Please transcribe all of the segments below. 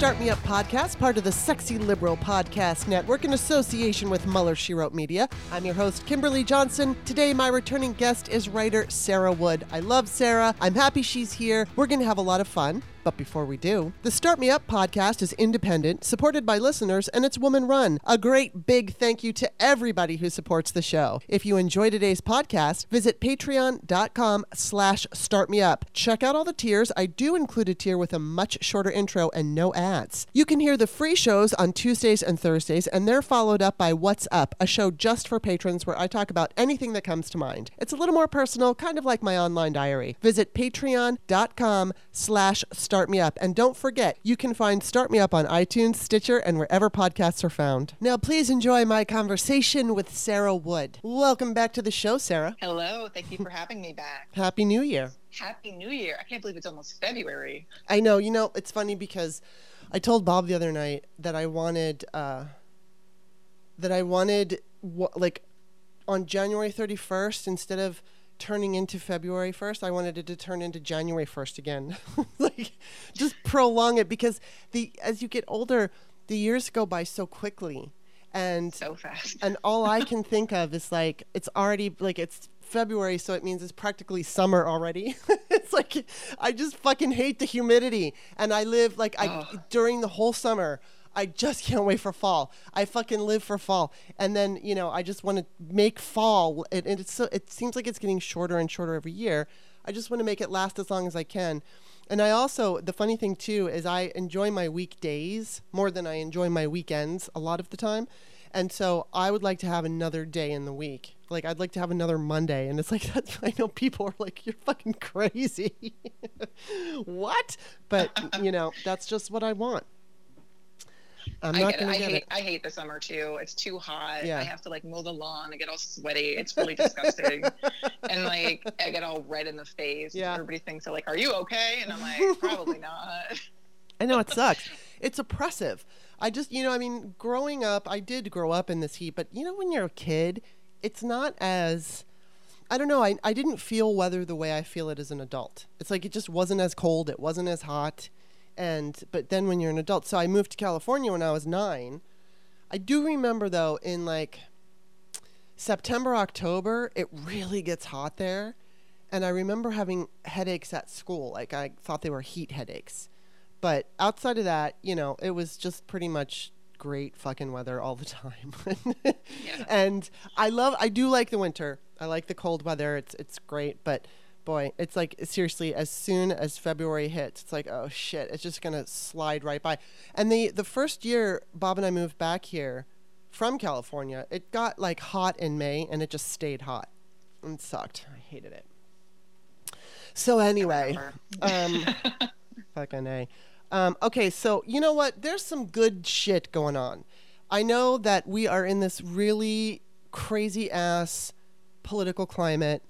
Start Me Up podcast, part of the Sexy Liberal Podcast Network in association with Mueller She Wrote Media. I'm your host, Kimberly Johnson. Today, my returning guest is writer Sarah Wood. I love Sarah. I'm happy she's here. We're going to have a lot of fun. But before we do, the Start Me Up podcast is independent, supported by listeners, and it's woman run. A great big thank you to everybody who supports the show. If you enjoy today's podcast, visit patreon.com slash startmeup. Check out all the tiers. I do include a tier with a much shorter intro and no ads. You can hear the free shows on Tuesdays and Thursdays, and they're followed up by What's Up, a show just for patrons where I talk about anything that comes to mind. It's a little more personal, kind of like my online diary. Visit patreon.com slash Start Me Up. And don't forget, you can find Start Me Up on iTunes, Stitcher, and wherever podcasts are found. Now, please enjoy my conversation with Sarah Wood. Welcome back to the show, Sarah. Hello. Thank you for having me back. Happy New Year. Happy New Year. I can't believe it's almost February. I know. You know, it's funny because I told Bob the other night that I wanted, uh, that I wanted, like, on January 31st, instead of turning into February 1st. I wanted it to turn into January 1st again. like just prolong it because the as you get older, the years go by so quickly. And so fast. and all I can think of is like it's already like it's February, so it means it's practically summer already. it's like I just fucking hate the humidity. And I live like I oh. during the whole summer I just can't wait for fall. I fucking live for fall. And then, you know, I just want to make fall. And it, it's so, it seems like it's getting shorter and shorter every year. I just want to make it last as long as I can. And I also, the funny thing too, is I enjoy my weekdays more than I enjoy my weekends a lot of the time. And so I would like to have another day in the week. Like I'd like to have another Monday. And it's like, that's, I know people are like, you're fucking crazy. what? But, you know, that's just what I want. I'm not gonna I get hate, it. I hate the summer too. It's too hot. Yeah. I have to like mow the lawn. I get all sweaty. It's really disgusting. and like I get all red in the face. Yeah. Everybody thinks they're like, "Are you okay?" And I'm like, "Probably not." I know it sucks. it's oppressive. I just, you know, I mean, growing up, I did grow up in this heat, but you know, when you're a kid, it's not as I don't know. I, I didn't feel weather the way I feel it as an adult. It's like it just wasn't as cold. It wasn't as hot and but then when you're an adult so i moved to california when i was nine. I do remember though in like september october it really gets hot there and i remember having headaches at school like i thought they were heat headaches. But outside of that you know it was just pretty much great fucking weather all the time. Yeah. and i love i do like the winter. I like the cold weather. It's it's great but boy, it's like seriously, as soon as February hits, it's like, oh shit, it's just gonna slide right by. And the the first year Bob and I moved back here from California, it got like hot in May and it just stayed hot. And it sucked. I hated it. So anyway, um, fucking a. Um, okay, so you know what? There's some good shit going on. I know that we are in this really crazy ass political climate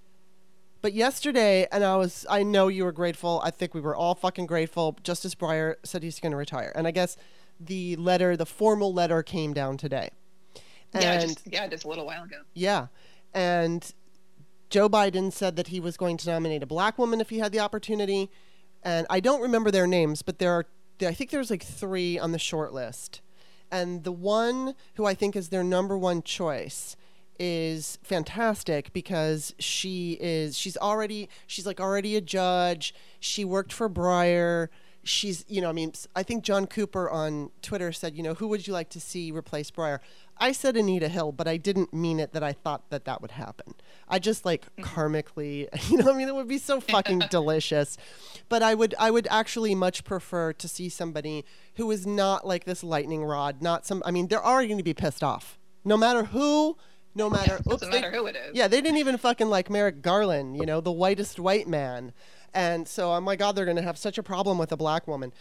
but yesterday, and I was, I know you were grateful. I think we were all fucking grateful. Justice Breyer said he's going to retire. And I guess the letter, the formal letter came down today. And yeah, just, yeah, just a little while ago. Yeah. And Joe Biden said that he was going to nominate a black woman if he had the opportunity. And I don't remember their names, but there are, I think there's like three on the short list. And the one who I think is their number one choice is fantastic because she is she's already she's like already a judge. She worked for Breyer. She's you know I mean I think John Cooper on Twitter said you know who would you like to see replace Breyer? I said Anita Hill, but I didn't mean it that I thought that that would happen. I just like mm-hmm. karmically, you know, I mean, it would be so fucking delicious. But I would, I would actually much prefer to see somebody who is not like this lightning rod, not some. I mean, they're already going to be pissed off, no matter who, no matter yeah, doesn't matter who it is. Yeah, they didn't even fucking like Merrick Garland, you know, the whitest white man. And so, oh my God, they're going to have such a problem with a black woman,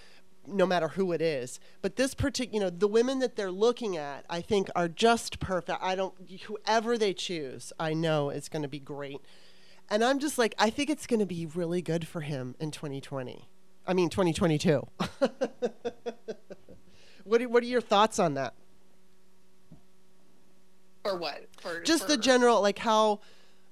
no matter who it is. But this particular, you know, the women that they're looking at, I think, are just perfect. I don't, whoever they choose, I know is going to be great. And I'm just like, I think it's going to be really good for him in 2020. I mean, 2022. what, are, what are your thoughts on that? For what? For just for... the general like how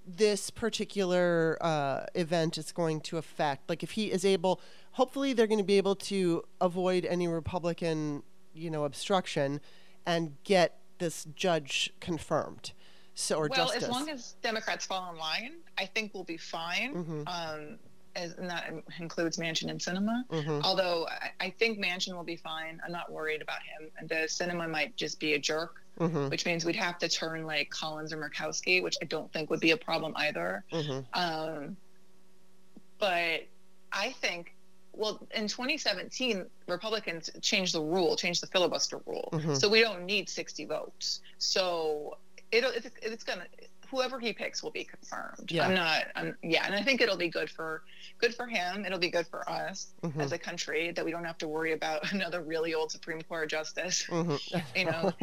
this particular uh, event is going to affect. Like if he is able, hopefully they're going to be able to avoid any Republican, you know, obstruction, and get this judge confirmed. So or well, justice. as long as Democrats fall in line, I think we'll be fine. Mm-hmm. Um, as, and that includes Manchin and Sinema. Mm-hmm. Although I, I, think Manchin will be fine. I'm not worried about him. And the Sinema might just be a jerk, mm-hmm. which means we'd have to turn like Collins or Murkowski, which I don't think would be a problem either. Mm-hmm. Um, but I think, well, in 2017, Republicans changed the rule, changed the filibuster rule. Mm-hmm. So we don't need 60 votes. So it'll, it's, it's going to, whoever he picks will be confirmed. Yeah. I'm not. I'm, yeah, and I think it'll be good for good for him. It'll be good for us mm-hmm. as a country that we don't have to worry about another really old Supreme Court justice. Mm-hmm. You know.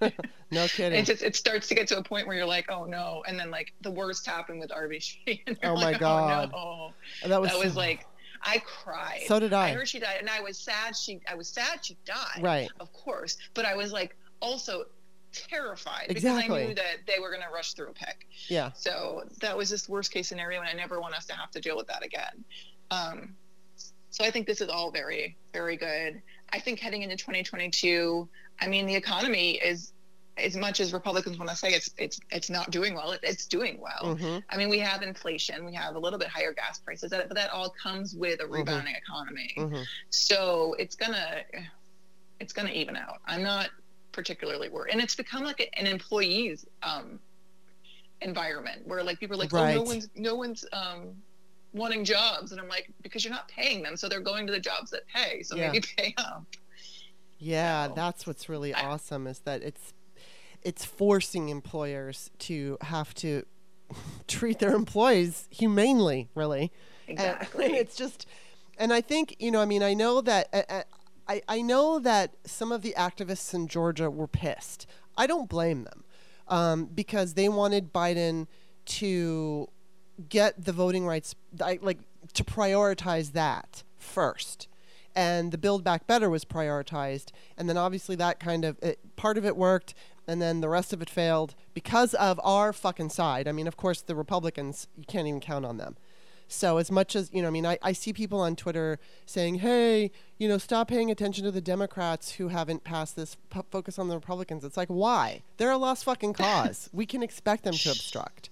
no kidding. It just it starts to get to a point where you're like, oh no, and then like the worst happened with Arby Sheehan. Oh my god. Oh, no. That was that was like. I cried. So did I. I heard she died, and I was sad. She, I was sad she died. Right. Of course, but I was like also terrified exactly. because I knew that they were going to rush through a pick. Yeah. So that was just worst case scenario, and I never want us to have to deal with that again. Um, so I think this is all very, very good. I think heading into 2022, I mean, the economy is as much as Republicans want to say it's it's it's not doing well, it, it's doing well. Mm-hmm. I mean, we have inflation, we have a little bit higher gas prices, but that all comes with a mm-hmm. rebounding mm-hmm. economy. Mm-hmm. So it's gonna it's gonna even out. I'm not particularly were. And it's become like an employee's um, environment where like people are like, right. oh, no one's no one's um, wanting jobs, and I'm like, because you're not paying them, so they're going to the jobs that pay. So yeah. maybe pay up. Yeah, so, that's what's really I, awesome is that it's it's forcing employers to have to treat their employees humanely, really. Exactly. And, and, it's just, and I think you know, I mean, I know that. Uh, I, I know that some of the activists in Georgia were pissed. I don't blame them um, because they wanted Biden to get the voting rights, like to prioritize that first. And the Build Back Better was prioritized. And then obviously that kind of, it, part of it worked and then the rest of it failed because of our fucking side. I mean, of course, the Republicans, you can't even count on them. So as much as you know, I mean, I, I see people on Twitter saying, "Hey, you know, stop paying attention to the Democrats who haven't passed this. P- focus on the Republicans." It's like, why? They're a lost fucking cause. we can expect them to obstruct.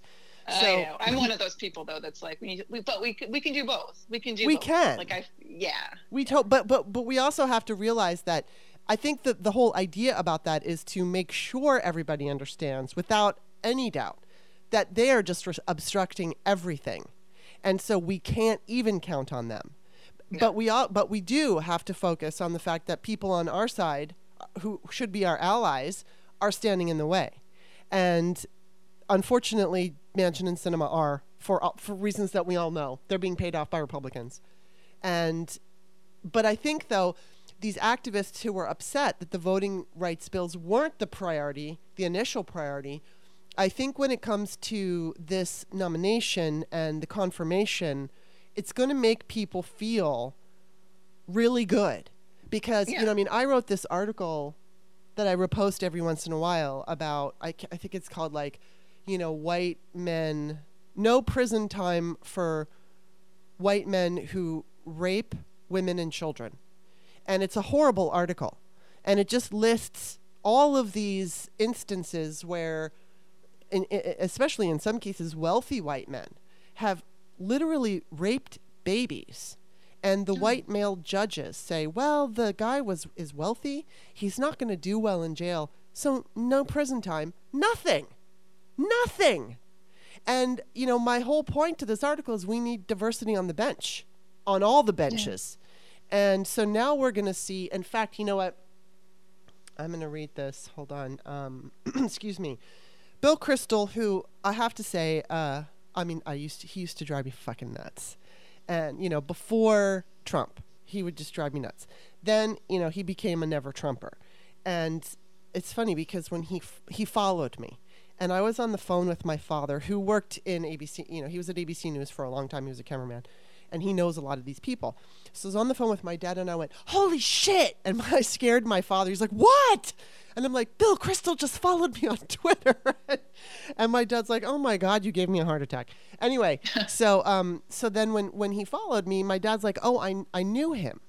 So, I know. I'm one of those people though that's like we need, we, but we we can do both. We can do. We both. can. Like I, yeah. We to- but but but we also have to realize that. I think that the whole idea about that is to make sure everybody understands without any doubt that they are just re- obstructing everything and so we can't even count on them. No. But we all, but we do have to focus on the fact that people on our side, uh, who should be our allies, are standing in the way, and unfortunately, Manchin and Sinema are for for reasons that we all know. They're being paid off by Republicans, and but I think though these activists who were upset that the voting rights bills weren't the priority, the initial priority, I think when it comes to this nomination and the confirmation, it's going to make people feel really good because yeah. you know I mean I wrote this article that I repost every once in a while about I, I think it's called like you know white men no prison time for white men who rape women and children and it's a horrible article and it just lists all of these instances where in, in, especially in some cases, wealthy white men have literally raped babies. And the white male judges say, well, the guy was is wealthy. He's not going to do well in jail. So no prison time. Nothing. Nothing. And, you know, my whole point to this article is we need diversity on the bench, on all the benches. Yeah. And so now we're going to see, in fact, you know what? I'm going to read this. Hold on. Um, excuse me. Bill Kristol, who I have to say, uh, I mean, I used to, he used to drive me fucking nuts, and you know, before Trump, he would just drive me nuts. Then, you know, he became a never Trumper, and it's funny because when he f- he followed me, and I was on the phone with my father, who worked in ABC. You know, he was at ABC News for a long time. He was a cameraman, and he knows a lot of these people. So I was on the phone with my dad, and I went, "Holy shit!" And I scared my father. He's like, "What?" And I'm like, "Bill Kristol just followed me on Twitter," and my dad's like, "Oh my god, you gave me a heart attack." Anyway, so um, so then when when he followed me, my dad's like, "Oh, I I knew him."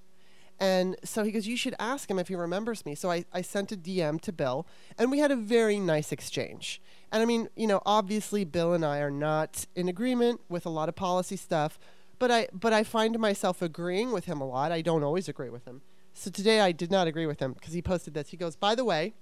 And so he goes, You should ask him if he remembers me. So I, I sent a DM to Bill, and we had a very nice exchange. And I mean, you know, obviously Bill and I are not in agreement with a lot of policy stuff, but I but I find myself agreeing with him a lot. I don't always agree with him. So today I did not agree with him because he posted this. He goes, "By the way,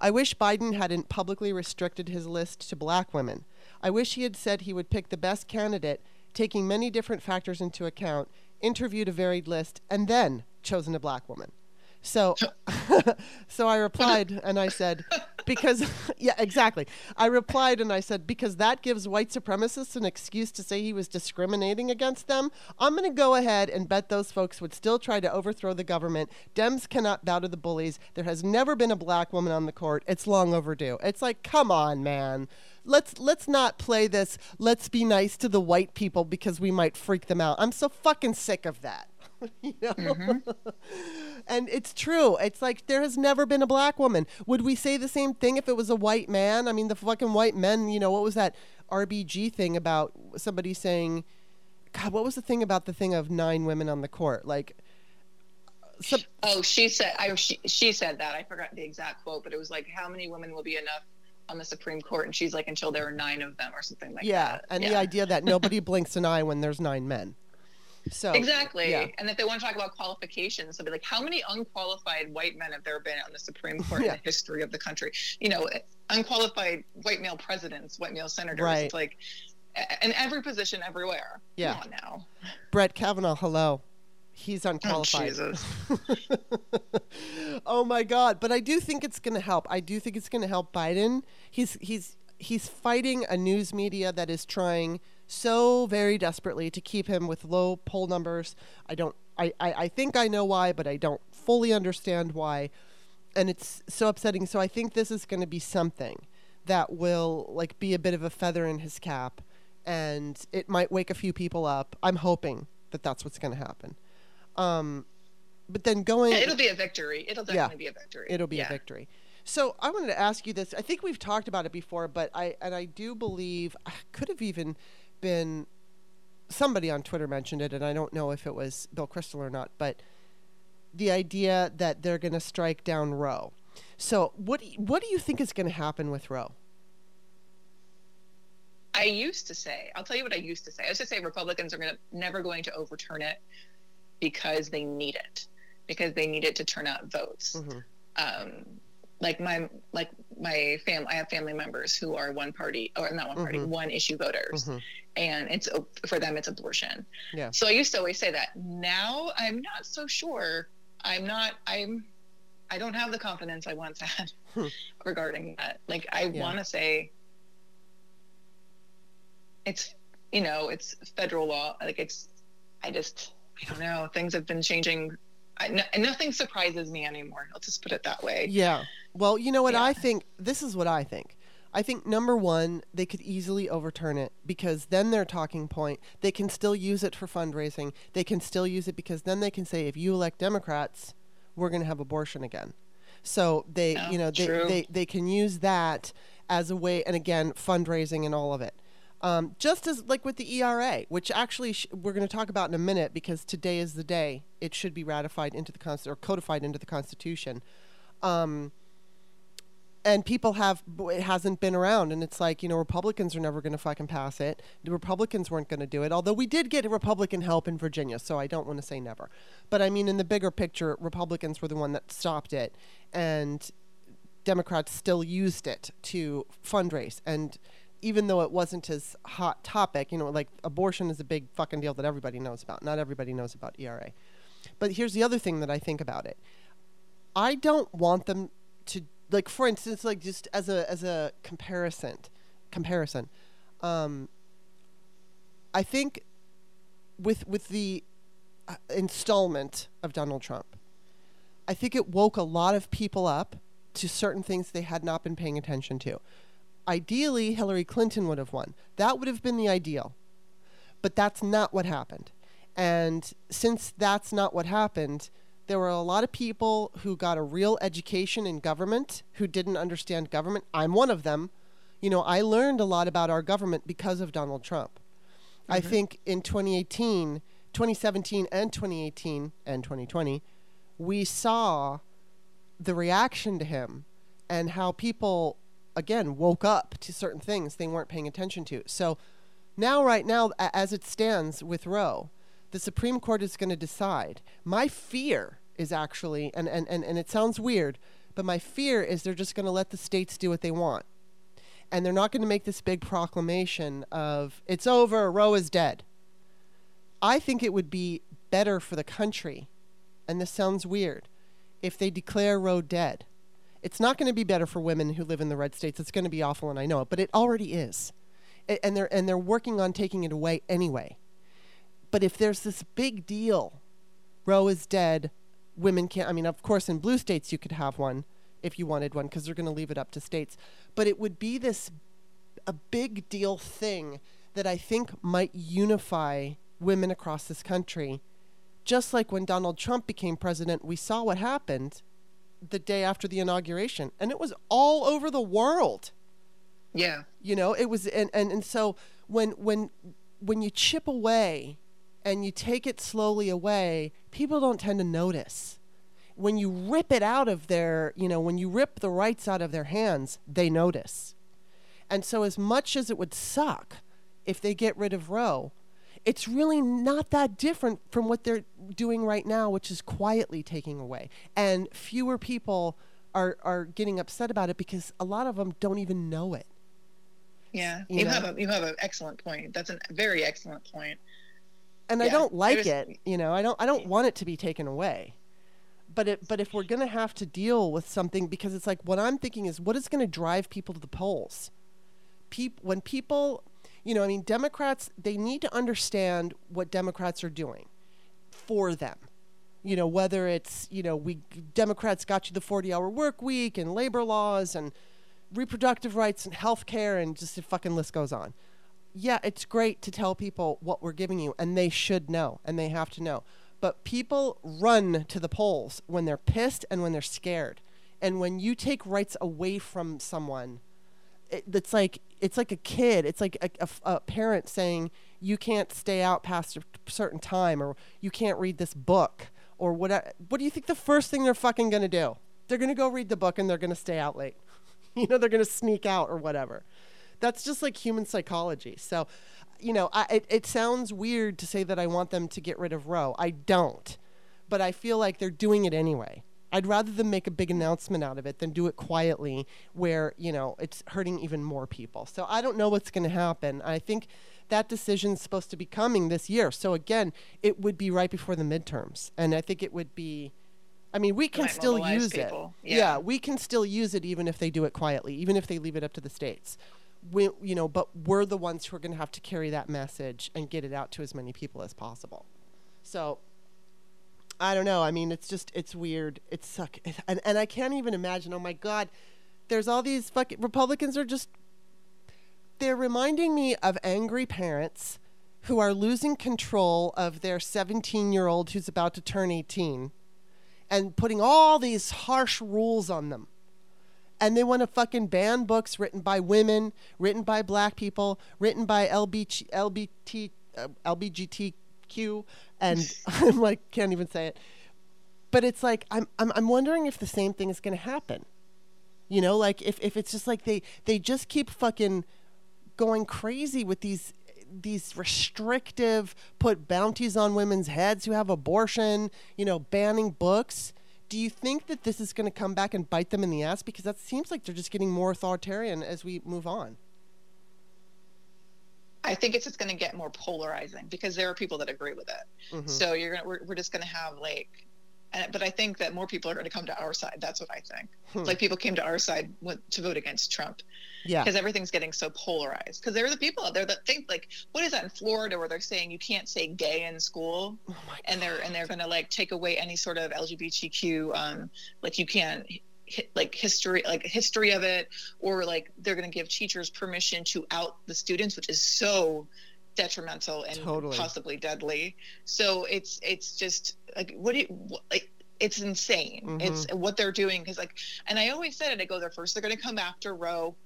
I wish Biden hadn't publicly restricted his list to black women. I wish he had said he would pick the best candidate, taking many different factors into account, interviewed a varied list, and then chosen a black woman. So, so I replied and I said, because, yeah, exactly. I replied and I said, because that gives white supremacists an excuse to say he was discriminating against them. I'm going to go ahead and bet those folks would still try to overthrow the government. Dems cannot bow to the bullies. There has never been a black woman on the court. It's long overdue. It's like, come on, man let's let's not play this let's be nice to the white people because we might freak them out. I'm so fucking sick of that. you know? Mm-hmm. and it's true. It's like there has never been a black woman. Would we say the same thing if it was a white man? I mean, the fucking white men, you know, what was that RBG thing about somebody saying, God, what was the thing about the thing of nine women on the court? Like, oh, she said, I, she, she said that. I forgot the exact quote, but it was like, how many women will be enough on the Supreme Court, and she's like, until there are nine of them or something like yeah, that. And yeah, and the idea that nobody blinks an eye when there's nine men. So exactly, yeah. and if they want to talk about qualifications, they'll be like, how many unqualified white men have there been on the Supreme Court yeah. in the history of the country? You know, unqualified white male presidents, white male senators. Right. It's like in every position, everywhere. Yeah. Come on now. Brett Kavanaugh, hello. He's oh, unqualified. Oh, oh my God! But I do think it's going to help. I do think it's going to help Biden. He's he's he's fighting a news media that is trying so very desperately to keep him with low poll numbers. I don't. I, I, I think I know why, but I don't fully understand why, and it's so upsetting. So I think this is going to be something that will like be a bit of a feather in his cap, and it might wake a few people up. I'm hoping that that's what's going to happen. Um, but then going, yeah, it'll be a victory. It'll definitely yeah, be a victory. It'll be yeah. a victory. So I wanted to ask you this. I think we've talked about it before, but I and I do believe I could have even been somebody on Twitter mentioned it, and I don't know if it was Bill Kristol or not, but the idea that they're going to strike down Roe. So what do you, what do you think is going to happen with Roe? I used to say, I'll tell you what I used to say. I used to say Republicans are going to never going to overturn it because they need it, because they need it to turn out votes. Mm-hmm. Um, like my like my family, I have family members who are one party or not one party, mm-hmm. one issue voters, mm-hmm. and it's for them it's abortion. Yeah. So I used to always say that. Now I'm not so sure. I'm not. I'm. I don't have the confidence I once had regarding that. Like I yeah. want to say it's you know it's federal law. Like it's. I just I don't know. Things have been changing. I, nothing surprises me anymore. I'll just put it that way. Yeah. Well, you know what yeah. I think? This is what I think. I think number one, they could easily overturn it because then their talking point, they can still use it for fundraising. They can still use it because then they can say, if you elect Democrats, we're going to have abortion again. So they, oh, you know, they, they, they can use that as a way, and again, fundraising and all of it. Um, just as like with the ERA, which actually sh- we're going to talk about in a minute because today is the day it should be ratified into the Constitution or codified into the Constitution. Um, and people have it hasn't been around and it's like you know republicans are never going to fucking pass it the republicans weren't going to do it although we did get republican help in virginia so i don't want to say never but i mean in the bigger picture republicans were the one that stopped it and democrats still used it to fundraise and even though it wasn't as hot topic, you know, like abortion is a big fucking deal that everybody knows about. Not everybody knows about ERA. But here's the other thing that I think about it. I don't want them to like for instance like just as a as a comparison comparison um I think with with the uh, installment of Donald Trump I think it woke a lot of people up to certain things they had not been paying attention to ideally Hillary Clinton would have won. That would have been the ideal. But that's not what happened. And since that's not what happened, there were a lot of people who got a real education in government who didn't understand government. I'm one of them. You know, I learned a lot about our government because of Donald Trump. Mm-hmm. I think in 2018, 2017 and 2018 and 2020, we saw the reaction to him and how people again woke up to certain things they weren't paying attention to. So now right now as it stands with Roe, the Supreme Court is going to decide. My fear is actually and, and, and, and it sounds weird, but my fear is they're just going to let the states do what they want. And they're not going to make this big proclamation of it's over, Roe is dead. I think it would be better for the country, and this sounds weird, if they declare Roe dead. It's not going to be better for women who live in the red states. It's going to be awful, and I know it, but it already is. And they're, and they're working on taking it away anyway. But if there's this big deal, Roe is dead, women can't, I mean, of course, in blue states you could have one if you wanted one because they're going to leave it up to states. But it would be this a big deal thing that I think might unify women across this country. Just like when Donald Trump became president, we saw what happened the day after the inauguration, and it was all over the world. Yeah. You know, it was and, and, and so when when when you chip away and you take it slowly away, people don't tend to notice. When you rip it out of their, you know, when you rip the rights out of their hands, they notice. And so, as much as it would suck if they get rid of Roe, it's really not that different from what they're doing right now, which is quietly taking away. And fewer people are, are getting upset about it because a lot of them don't even know it. Yeah, you, you have a, you have an excellent point. That's a very excellent point and yeah, I don't like it. You know, I don't I don't want it to be taken away. But it but if we're gonna have to deal with something, because it's like what I'm thinking is what is going to drive people to the polls. People when people, you know, I mean, Democrats they need to understand what Democrats are doing for them. You know, whether it's you know we Democrats got you the 40-hour work week and labor laws and reproductive rights and health care and just the fucking list goes on yeah, it's great to tell people what we're giving you, and they should know, and they have to know. But people run to the polls when they're pissed and when they're scared. And when you take rights away from someone, it, it's like it's like a kid. It's like a, a, a parent saying you can't stay out past a certain time, or you can't read this book, or what? Uh, what do you think the first thing they're fucking gonna do? They're gonna go read the book and they're gonna stay out late. you know, they're gonna sneak out or whatever that's just like human psychology. So, you know, I, it, it sounds weird to say that I want them to get rid of Roe. I don't. But I feel like they're doing it anyway. I'd rather them make a big announcement out of it than do it quietly where, you know, it's hurting even more people. So I don't know what's going to happen. I think that decision's supposed to be coming this year. So again, it would be right before the midterms. And I think it would be I mean, we can still use people. it. Yeah. yeah, we can still use it even if they do it quietly, even if they leave it up to the states we, you know, but we're the ones who are going to have to carry that message and get it out to as many people as possible. So I don't know. I mean, it's just it's weird. It's suck, and and I can't even imagine. Oh my God, there's all these fucking Republicans are just they're reminding me of angry parents who are losing control of their 17 year old who's about to turn 18 and putting all these harsh rules on them and they want to fucking ban books written by women, written by black people, written by LBT, LBT, uh, LBGTQ, and I'm like can't even say it. But it's like I'm I'm I'm wondering if the same thing is going to happen. You know, like if if it's just like they they just keep fucking going crazy with these these restrictive put bounties on women's heads who have abortion, you know, banning books do you think that this is going to come back and bite them in the ass? Because that seems like they're just getting more authoritarian as we move on. I think it's just going to get more polarizing because there are people that agree with it. Mm-hmm. So you're gonna we're, we're just going to have like, but I think that more people are going to come to our side. That's what I think. Hmm. Like people came to our side to vote against Trump. Yeah. Because everything's getting so polarized. Because there are the people out there that think like, what is that in Florida where they're saying you can't say gay in school, oh and they're and they're going to like take away any sort of LGBTQ, um, like you can't like history like history of it or like they're going to give teachers permission to out the students which is so detrimental and totally. possibly deadly. So it's it's just like what do you like it's insane. Mm-hmm. It's what they're doing because like and I always said it I go there first they're going to come after Roe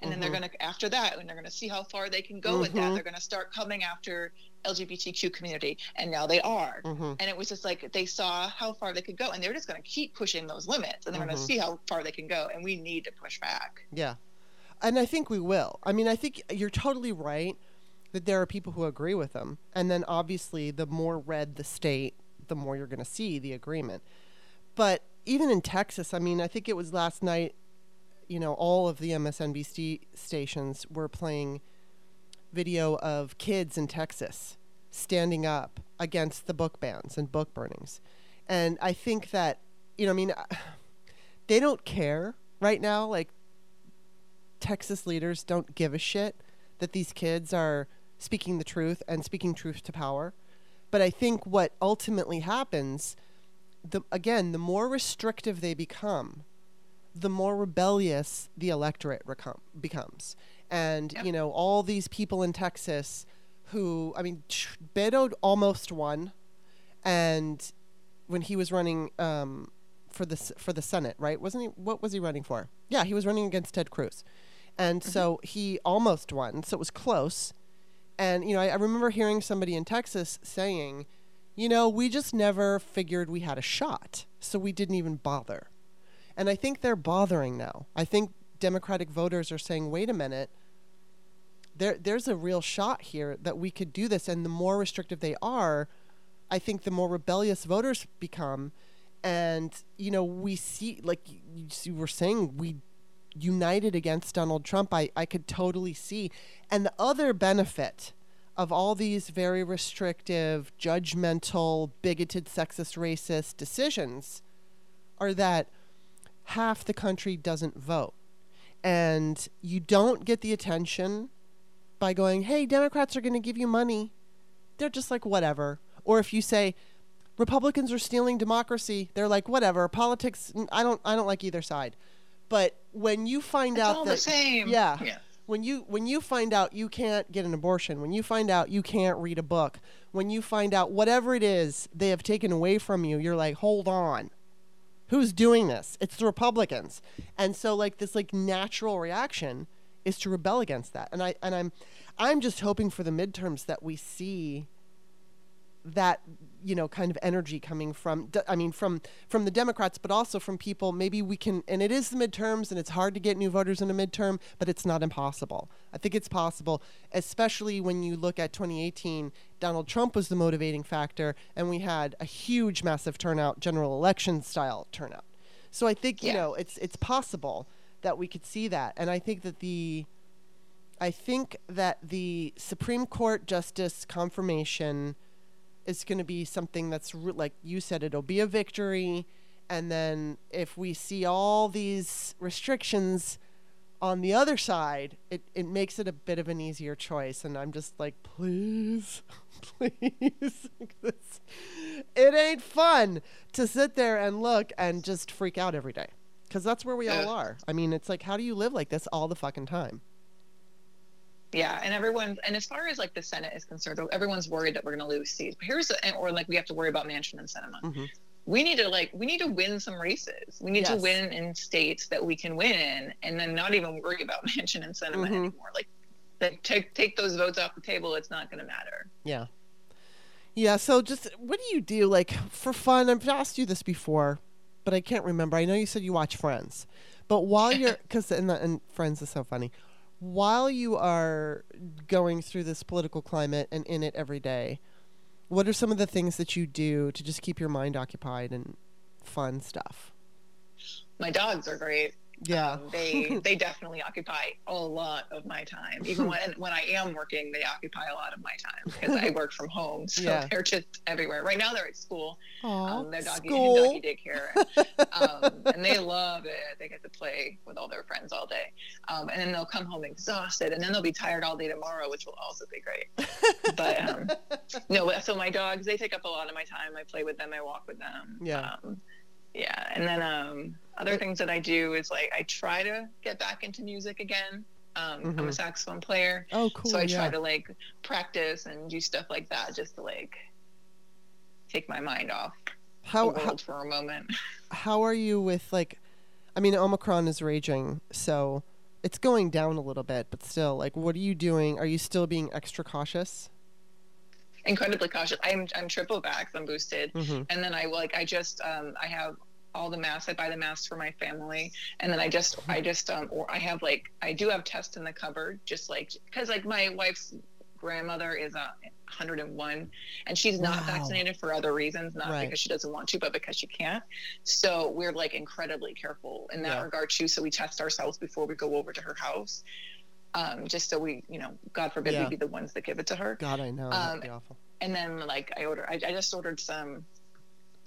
and mm-hmm. then they're mm-hmm. going to after that and they're going to see how far they can go mm-hmm. with that mm-hmm. they're going to start coming after lgbtq community and now they are mm-hmm. and it was just like they saw how far they could go and they're just going to keep pushing those limits and they're going to see how far they can go and we need to push back yeah and i think we will i mean i think you're totally right that there are people who agree with them and then obviously the more red the state the more you're going to see the agreement but even in texas i mean i think it was last night you know, all of the MSNBC stations were playing video of kids in Texas standing up against the book bans and book burnings. And I think that, you know, I mean, they don't care right now. Like, Texas leaders don't give a shit that these kids are speaking the truth and speaking truth to power. But I think what ultimately happens, the again, the more restrictive they become, the more rebellious the electorate recom- becomes. And, yep. you know, all these people in Texas who, I mean, Beto almost won. And when he was running um, for the for the Senate, right? Wasn't he? What was he running for? Yeah, he was running against Ted Cruz, and mm-hmm. so he almost won. So it was close. And you know, I, I remember hearing somebody in Texas saying, "You know, we just never figured we had a shot, so we didn't even bother." And I think they're bothering now. I think Democratic voters are saying, wait a minute, there, there's a real shot here that we could do this. And the more restrictive they are, I think the more rebellious voters become. And, you know, we see, like you were saying, we united against Donald Trump. I, I could totally see. And the other benefit of all these very restrictive, judgmental, bigoted, sexist, racist decisions are that half the country doesn't vote. And you don't get the attention by going, hey, Democrats are going to give you money. They're just like, whatever. Or if you say, Republicans are stealing democracy, they're like, whatever. Politics, I don't, I don't like either side. But when you find it's out all that, the same. Yeah, yeah. When you when you find out you can't get an abortion, when you find out you can't read a book, when you find out whatever it is they have taken away from you, you're like, hold on who's doing this? It's the Republicans. And so like this like natural reaction is to rebel against that. And I and I'm I'm just hoping for the midterms that we see that you know kind of energy coming from i mean from from the democrats but also from people maybe we can and it is the midterms and it's hard to get new voters in a midterm but it's not impossible. I think it's possible especially when you look at 2018 donald trump was the motivating factor and we had a huge massive turnout general election style turnout. So i think you yeah. know it's it's possible that we could see that. And i think that the i think that the supreme court justice confirmation is going to be something that's re- like you said it'll be a victory. And then if we see all these restrictions on the other side it, it makes it a bit of an easier choice. And i'm just like please please it ain't fun to sit there and look and just freak out every day. Because that's where we all are. I mean it's like how do you live like this all the fucking time yeah, and everyone's and as far as like the Senate is concerned, everyone's worried that we're going to lose seats. But here's the, or like we have to worry about Manchin and Sinema. Mm-hmm. We need to like we need to win some races. We need yes. to win in states that we can win in, and then not even worry about Manchin and Sinema mm-hmm. anymore. Like, that take take those votes off the table. It's not going to matter. Yeah. Yeah. So just what do you do like for fun? I've asked you this before, but I can't remember. I know you said you watch Friends, but while you're because and, and Friends is so funny while you are going through this political climate and in it every day, what are some of the things that you do to just keep your mind occupied and fun stuff? My dogs are great. Yeah, um, they they definitely occupy a lot of my time. Even when when I am working, they occupy a lot of my time because I work from home, so yeah. they're just everywhere. Right now, they're at school. Aww, um, they're doggy, doggy daycare, um, and they love it. They get to play with all their friends all day, um, and then they'll come home exhausted, and then they'll be tired all day tomorrow, which will also be great. but um, no, so my dogs they take up a lot of my time. I play with them. I walk with them. Yeah um, yeah and then um, other things that i do is like i try to get back into music again Um, mm-hmm. I'm a mm-hmm. saxophone player. Oh, cool. So I yeah. try to like practice and do stuff like that just to like take my mind off how, the world how, for a moment. How are you with like? I mean, Omicron is raging, so it's going down a little bit, but still, like, what are you doing? Are you still being extra cautious? Incredibly cautious. I'm I'm triple vax. I'm boosted, mm-hmm. and then I like I just um I have all the masks. I buy the masks for my family, and then I just I just um or I have like I do have tests in the cupboard, just like because like my wife's grandmother is a 101 and she's not wow. vaccinated for other reasons not right. because she doesn't want to but because she can't so we're like incredibly careful in that yeah. regard too so we test ourselves before we go over to her house um, just so we you know god forbid yeah. we be the ones that give it to her god i know um, awful. and then like i order I, I just ordered some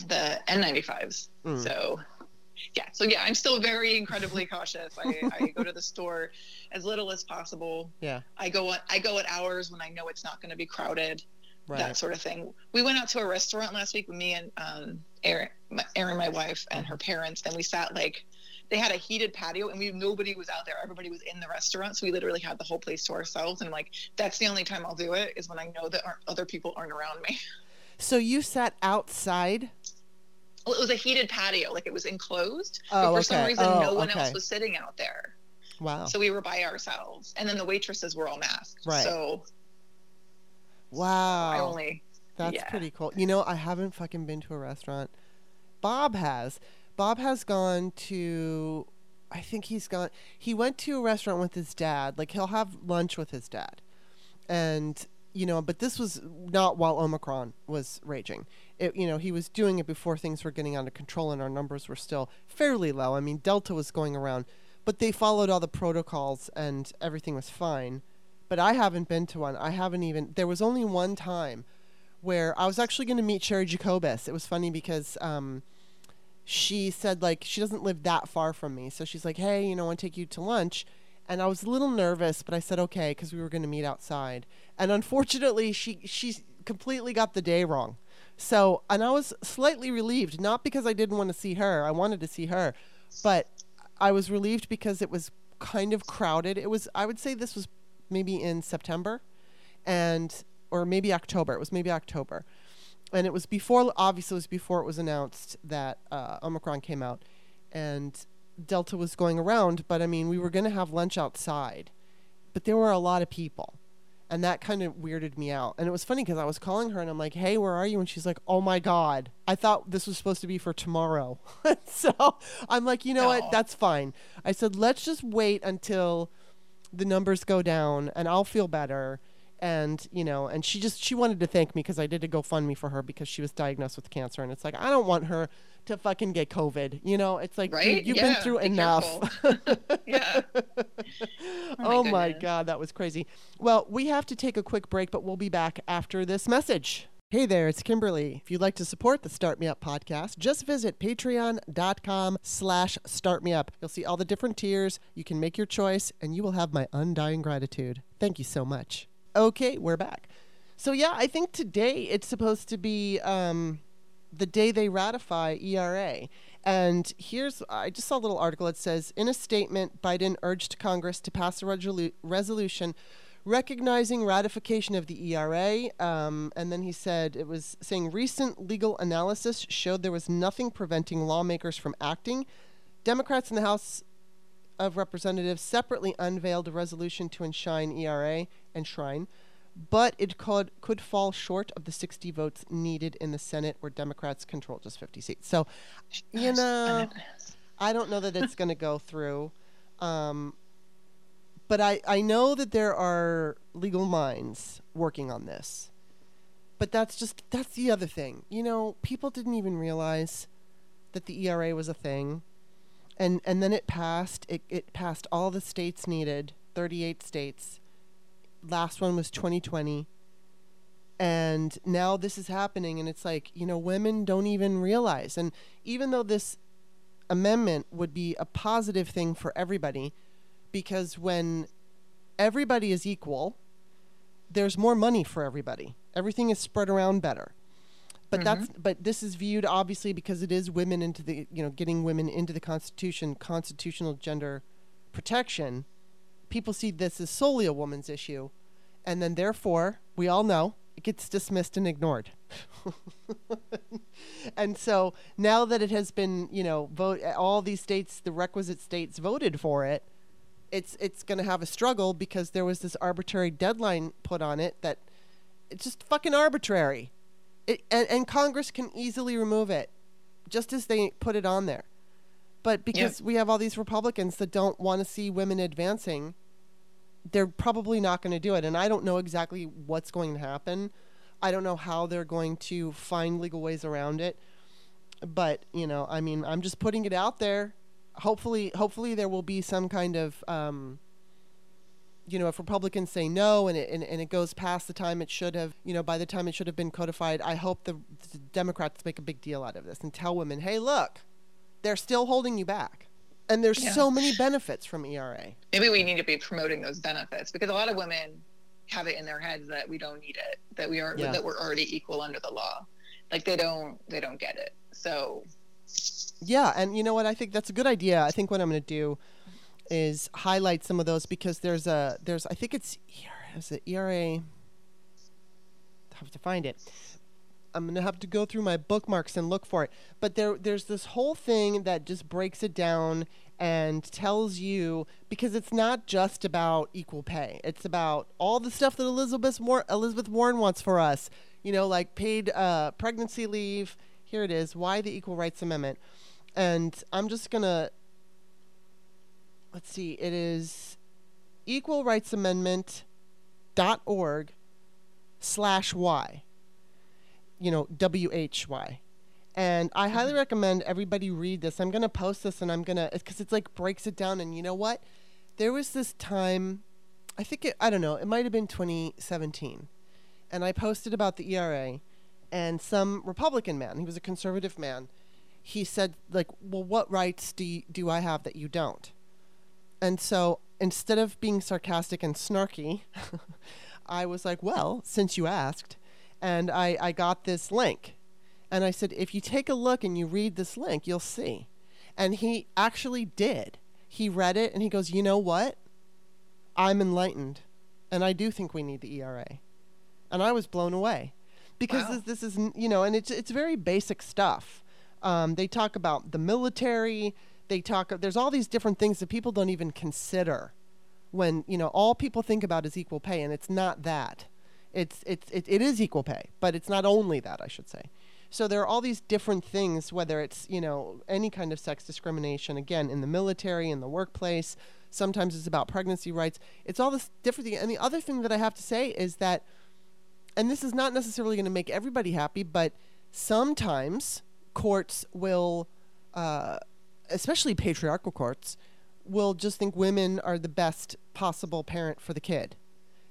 the n95s mm. so yeah. So yeah i'm still very incredibly cautious. I, I go to the store as little as possible. Yeah. I go i go at hours when i know it's not going to be crowded right. that sort of thing. We went out to a restaurant last week with me and um Erin, my, Erin my wife and her parents and we sat like they had a heated patio and we nobody was out there. Everybody was in the restaurant so we literally had the whole place to ourselves and I'm like that's the only time i'll do it is when i know that other people aren't around me. So you sat outside well, it was a heated patio, like it was enclosed. Oh, but for okay. some reason, oh, no one okay. else was sitting out there. Wow. So we were by ourselves, and then the waitresses were all masked. Right. So. Wow. I only. That's yeah. pretty cool. You know, I haven't fucking been to a restaurant. Bob has. Bob has gone to. I think he's gone. He went to a restaurant with his dad. Like he'll have lunch with his dad, and you know, but this was not while Omicron was raging. It, you know, he was doing it before things were getting out of control and our numbers were still fairly low. I mean, Delta was going around, but they followed all the protocols and everything was fine. But I haven't been to one. I haven't even. There was only one time where I was actually going to meet Sherry Jacobus. It was funny because um, she said like she doesn't live that far from me, so she's like, "Hey, you know, I want to take you to lunch." and I was a little nervous, but I said okay because we were going to meet outside. And unfortunately, she she completely got the day wrong. So, and I was slightly relieved, not because I didn't want to see her. I wanted to see her, but I was relieved because it was kind of crowded. It was I would say this was maybe in September and or maybe October. It was maybe October. And it was before obviously it was before it was announced that uh, Omicron came out and Delta was going around, but I mean, we were going to have lunch outside, but there were a lot of people. And that kind of weirded me out. And it was funny because I was calling her and I'm like, hey, where are you? And she's like, oh my God, I thought this was supposed to be for tomorrow. so I'm like, you know what? That's fine. I said, let's just wait until the numbers go down and I'll feel better and you know and she just she wanted to thank me because i did a gofundme for her because she was diagnosed with cancer and it's like i don't want her to fucking get covid you know it's like right? you, have yeah, been through enough yeah oh, my, oh my god that was crazy well we have to take a quick break but we'll be back after this message Hey there, it's Kimberly. If you'd like to support the Start Me Up podcast, just visit patreon.com slash startmeup. You'll see all the different tiers. You can make your choice, and you will have my undying gratitude. Thank you so much. Okay, we're back. So yeah, I think today it's supposed to be um, the day they ratify ERA. And here's I just saw a little article. It says in a statement, Biden urged Congress to pass a resolu- resolution recognizing ratification of the ERA. Um, and then he said it was saying recent legal analysis showed there was nothing preventing lawmakers from acting. Democrats in the House of Representatives separately unveiled a resolution to enshrine ERA, enshrine, but it could could fall short of the 60 votes needed in the Senate, where Democrats control just 50 seats. So, you know, I don't know that it's going to go through. Um, but I, I know that there are legal minds working on this. But that's just that's the other thing. You know, people didn't even realize that the ERA was a thing and and then it passed. It it passed all the states needed, 38 states. Last one was 2020. And now this is happening and it's like, you know, women don't even realize. And even though this amendment would be a positive thing for everybody because when everybody is equal, there's more money for everybody. Everything is spread around better but mm-hmm. that's but this is viewed obviously because it is women into the you know getting women into the constitution constitutional gender protection people see this as solely a woman's issue, and then therefore we all know it gets dismissed and ignored. and so now that it has been, you know, vote all these states, the requisite states voted for it, it's it's going to have a struggle because there was this arbitrary deadline put on it that it's just fucking arbitrary. It, and, and Congress can easily remove it just as they put it on there. But because yeah. we have all these Republicans that don't want to see women advancing, they're probably not going to do it. And I don't know exactly what's going to happen. I don't know how they're going to find legal ways around it. But, you know, I mean, I'm just putting it out there. Hopefully, hopefully there will be some kind of, um, you know, if Republicans say no and it, and, and it goes past the time it should have, you know, by the time it should have been codified, I hope the, the Democrats make a big deal out of this and tell women, hey, look, they're still holding you back. And there's yeah. so many benefits from ERA. Maybe we need to be promoting those benefits because a lot of women have it in their heads that we don't need it, that we are yeah. that we're already equal under the law. Like they don't they don't get it. So Yeah, and you know what? I think that's a good idea. I think what I'm going to do is highlight some of those because there's a there's I think it's is it ERA I have to find it. I'm gonna have to go through my bookmarks and look for it. But there, there's this whole thing that just breaks it down and tells you because it's not just about equal pay. It's about all the stuff that Elizabeth Warren, Elizabeth Warren wants for us. You know, like paid uh, pregnancy leave. Here it is. Why the Equal Rights Amendment? And I'm just gonna let's see. It is Equal Rights Amendment dot org slash y you know, W H Y. And I highly mm-hmm. recommend everybody read this. I'm going to post this and I'm going to, because it's like breaks it down. And you know what? There was this time, I think it, I don't know, it might have been 2017. And I posted about the ERA and some Republican man, he was a conservative man, he said, like, well, what rights do, you, do I have that you don't? And so instead of being sarcastic and snarky, I was like, well, since you asked, and I, I got this link. And I said, if you take a look and you read this link, you'll see. And he actually did. He read it and he goes, you know what? I'm enlightened. And I do think we need the ERA. And I was blown away because wow. this, this, is, you know, and it's, it's very basic stuff. Um, they talk about the military. They talk, there's all these different things that people don't even consider when, you know, all people think about is equal pay, and it's not that. It's it's it, it is equal pay, but it's not only that I should say. So there are all these different things, whether it's you know any kind of sex discrimination, again in the military, in the workplace. Sometimes it's about pregnancy rights. It's all this different thing. And the other thing that I have to say is that, and this is not necessarily going to make everybody happy, but sometimes courts will, uh, especially patriarchal courts, will just think women are the best possible parent for the kid.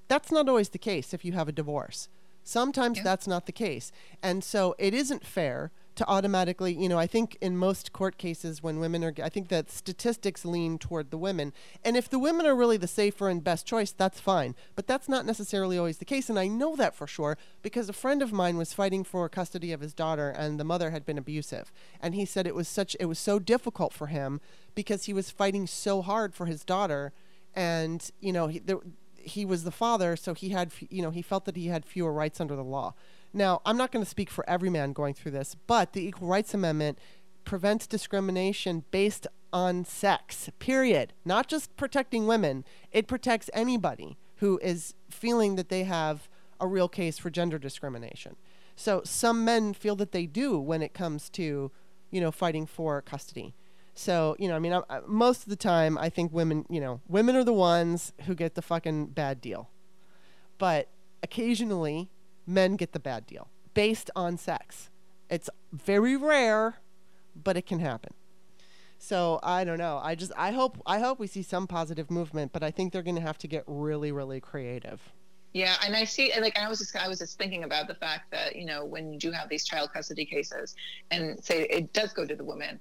That's not always the case if you have a divorce. Sometimes yeah. that's not the case. And so it isn't fair to automatically, you know, I think in most court cases when women are, I think that statistics lean toward the women. And if the women are really the safer and best choice, that's fine. But that's not necessarily always the case. And I know that for sure because a friend of mine was fighting for custody of his daughter and the mother had been abusive. And he said it was such, it was so difficult for him because he was fighting so hard for his daughter. And, you know, he, there, he was the father, so he had, you know, he felt that he had fewer rights under the law. Now, I'm not going to speak for every man going through this, but the Equal Rights Amendment prevents discrimination based on sex, period. Not just protecting women, it protects anybody who is feeling that they have a real case for gender discrimination. So some men feel that they do when it comes to, you know, fighting for custody. So, you know, I mean, I, I, most of the time, I think women, you know, women are the ones who get the fucking bad deal. But occasionally, men get the bad deal based on sex. It's very rare, but it can happen. So I don't know. I just I hope I hope we see some positive movement, but I think they're going to have to get really really creative. Yeah, and I see, like I was just, I was just thinking about the fact that you know when you do have these child custody cases, and say it does go to the women,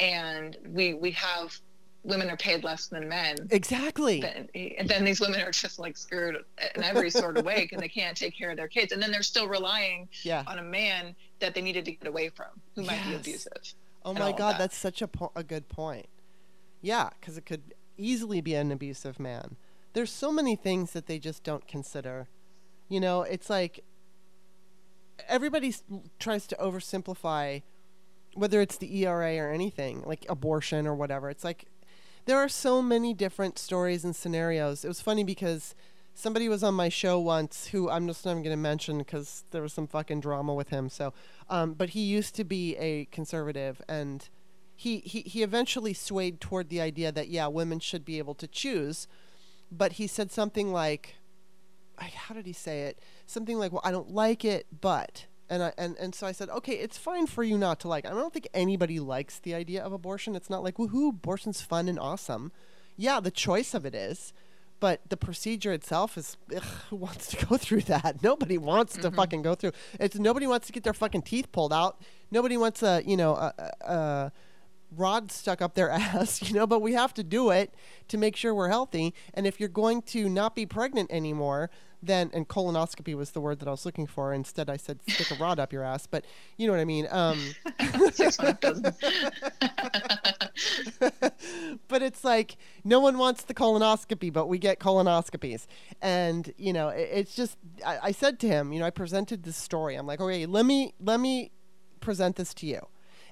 and we we have women are paid less than men. Exactly. Then, and then these women are just like screwed in every sort of way because they can't take care of their kids, and then they're still relying yeah. on a man that they needed to get away from who yes. might be abusive. Oh my God, that. that's such a po- a good point. Yeah, because it could easily be an abusive man. there's so many things that they just don't consider. You know, it's like everybody tries to oversimplify whether it's the ERA or anything, like abortion or whatever. It's like there are so many different stories and scenarios. It was funny because somebody was on my show once who I'm just not going to mention because there was some fucking drama with him. So, um, but he used to be a conservative and he, he, he eventually swayed toward the idea that, yeah, women should be able to choose. But he said something like, how did he say it? Something like, well, I don't like it, but. And, I, and and so I said, okay, it's fine for you not to like. I don't think anybody likes the idea of abortion. It's not like woohoo, abortion's fun and awesome. Yeah, the choice of it is, but the procedure itself is ugh, who wants to go through that? Nobody wants mm-hmm. to fucking go through. It's nobody wants to get their fucking teeth pulled out. Nobody wants a you know a, a, a rod stuck up their ass, you know, but we have to do it to make sure we're healthy. And if you're going to not be pregnant anymore, then and colonoscopy was the word that I was looking for. Instead, I said stick a rod up your ass, but you know what I mean. Um, but it's like no one wants the colonoscopy, but we get colonoscopies, and you know it, it's just. I, I said to him, you know, I presented this story. I'm like, okay, let me let me present this to you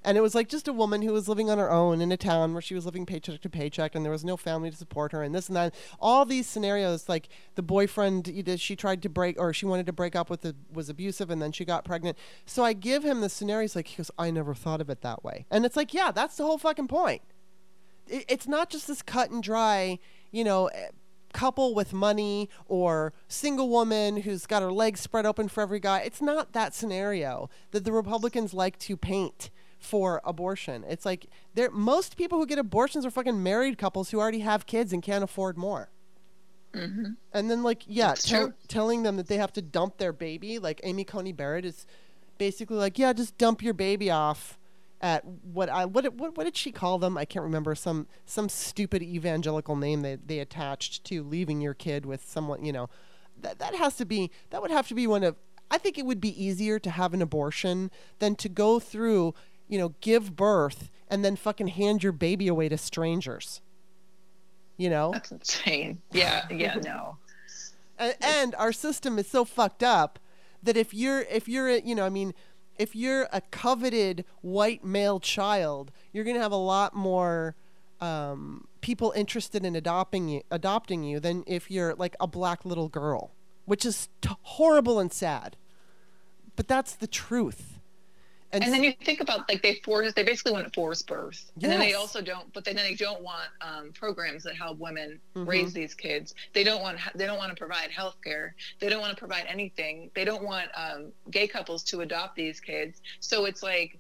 and it was like just a woman who was living on her own in a town where she was living paycheck to paycheck and there was no family to support her and this and that. All these scenarios, like the boyfriend she tried to break or she wanted to break up with the, was abusive and then she got pregnant. So I give him the scenarios like he goes, I never thought of it that way. And it's like, yeah, that's the whole fucking point. It, it's not just this cut and dry, you know eh, couple with money or single woman who's got her legs spread open for every guy. It's not that scenario that the Republicans like to paint for abortion. It's like there most people who get abortions are fucking married couples who already have kids and can't afford more. Mm-hmm. And then like yeah, tell, telling them that they have to dump their baby, like Amy Coney Barrett is basically like yeah, just dump your baby off at what I what what what did she call them? I can't remember some some stupid evangelical name they they attached to leaving your kid with someone, you know. That that has to be that would have to be one of I think it would be easier to have an abortion than to go through you know, give birth and then fucking hand your baby away to strangers. You know? That's insane. Yeah, yeah, no. and, and our system is so fucked up that if you're if you're you know, I mean, if you're a coveted white male child, you're going to have a lot more um, people interested in adopting you, adopting you than if you're like a black little girl, which is t- horrible and sad. But that's the truth. And, and then you think about like they force they basically want to force birth, yes. and then they also don't. But then they don't want um, programs that help women mm-hmm. raise these kids. They don't want they don't want to provide health care. They don't want to provide anything. They don't want um, gay couples to adopt these kids. So it's like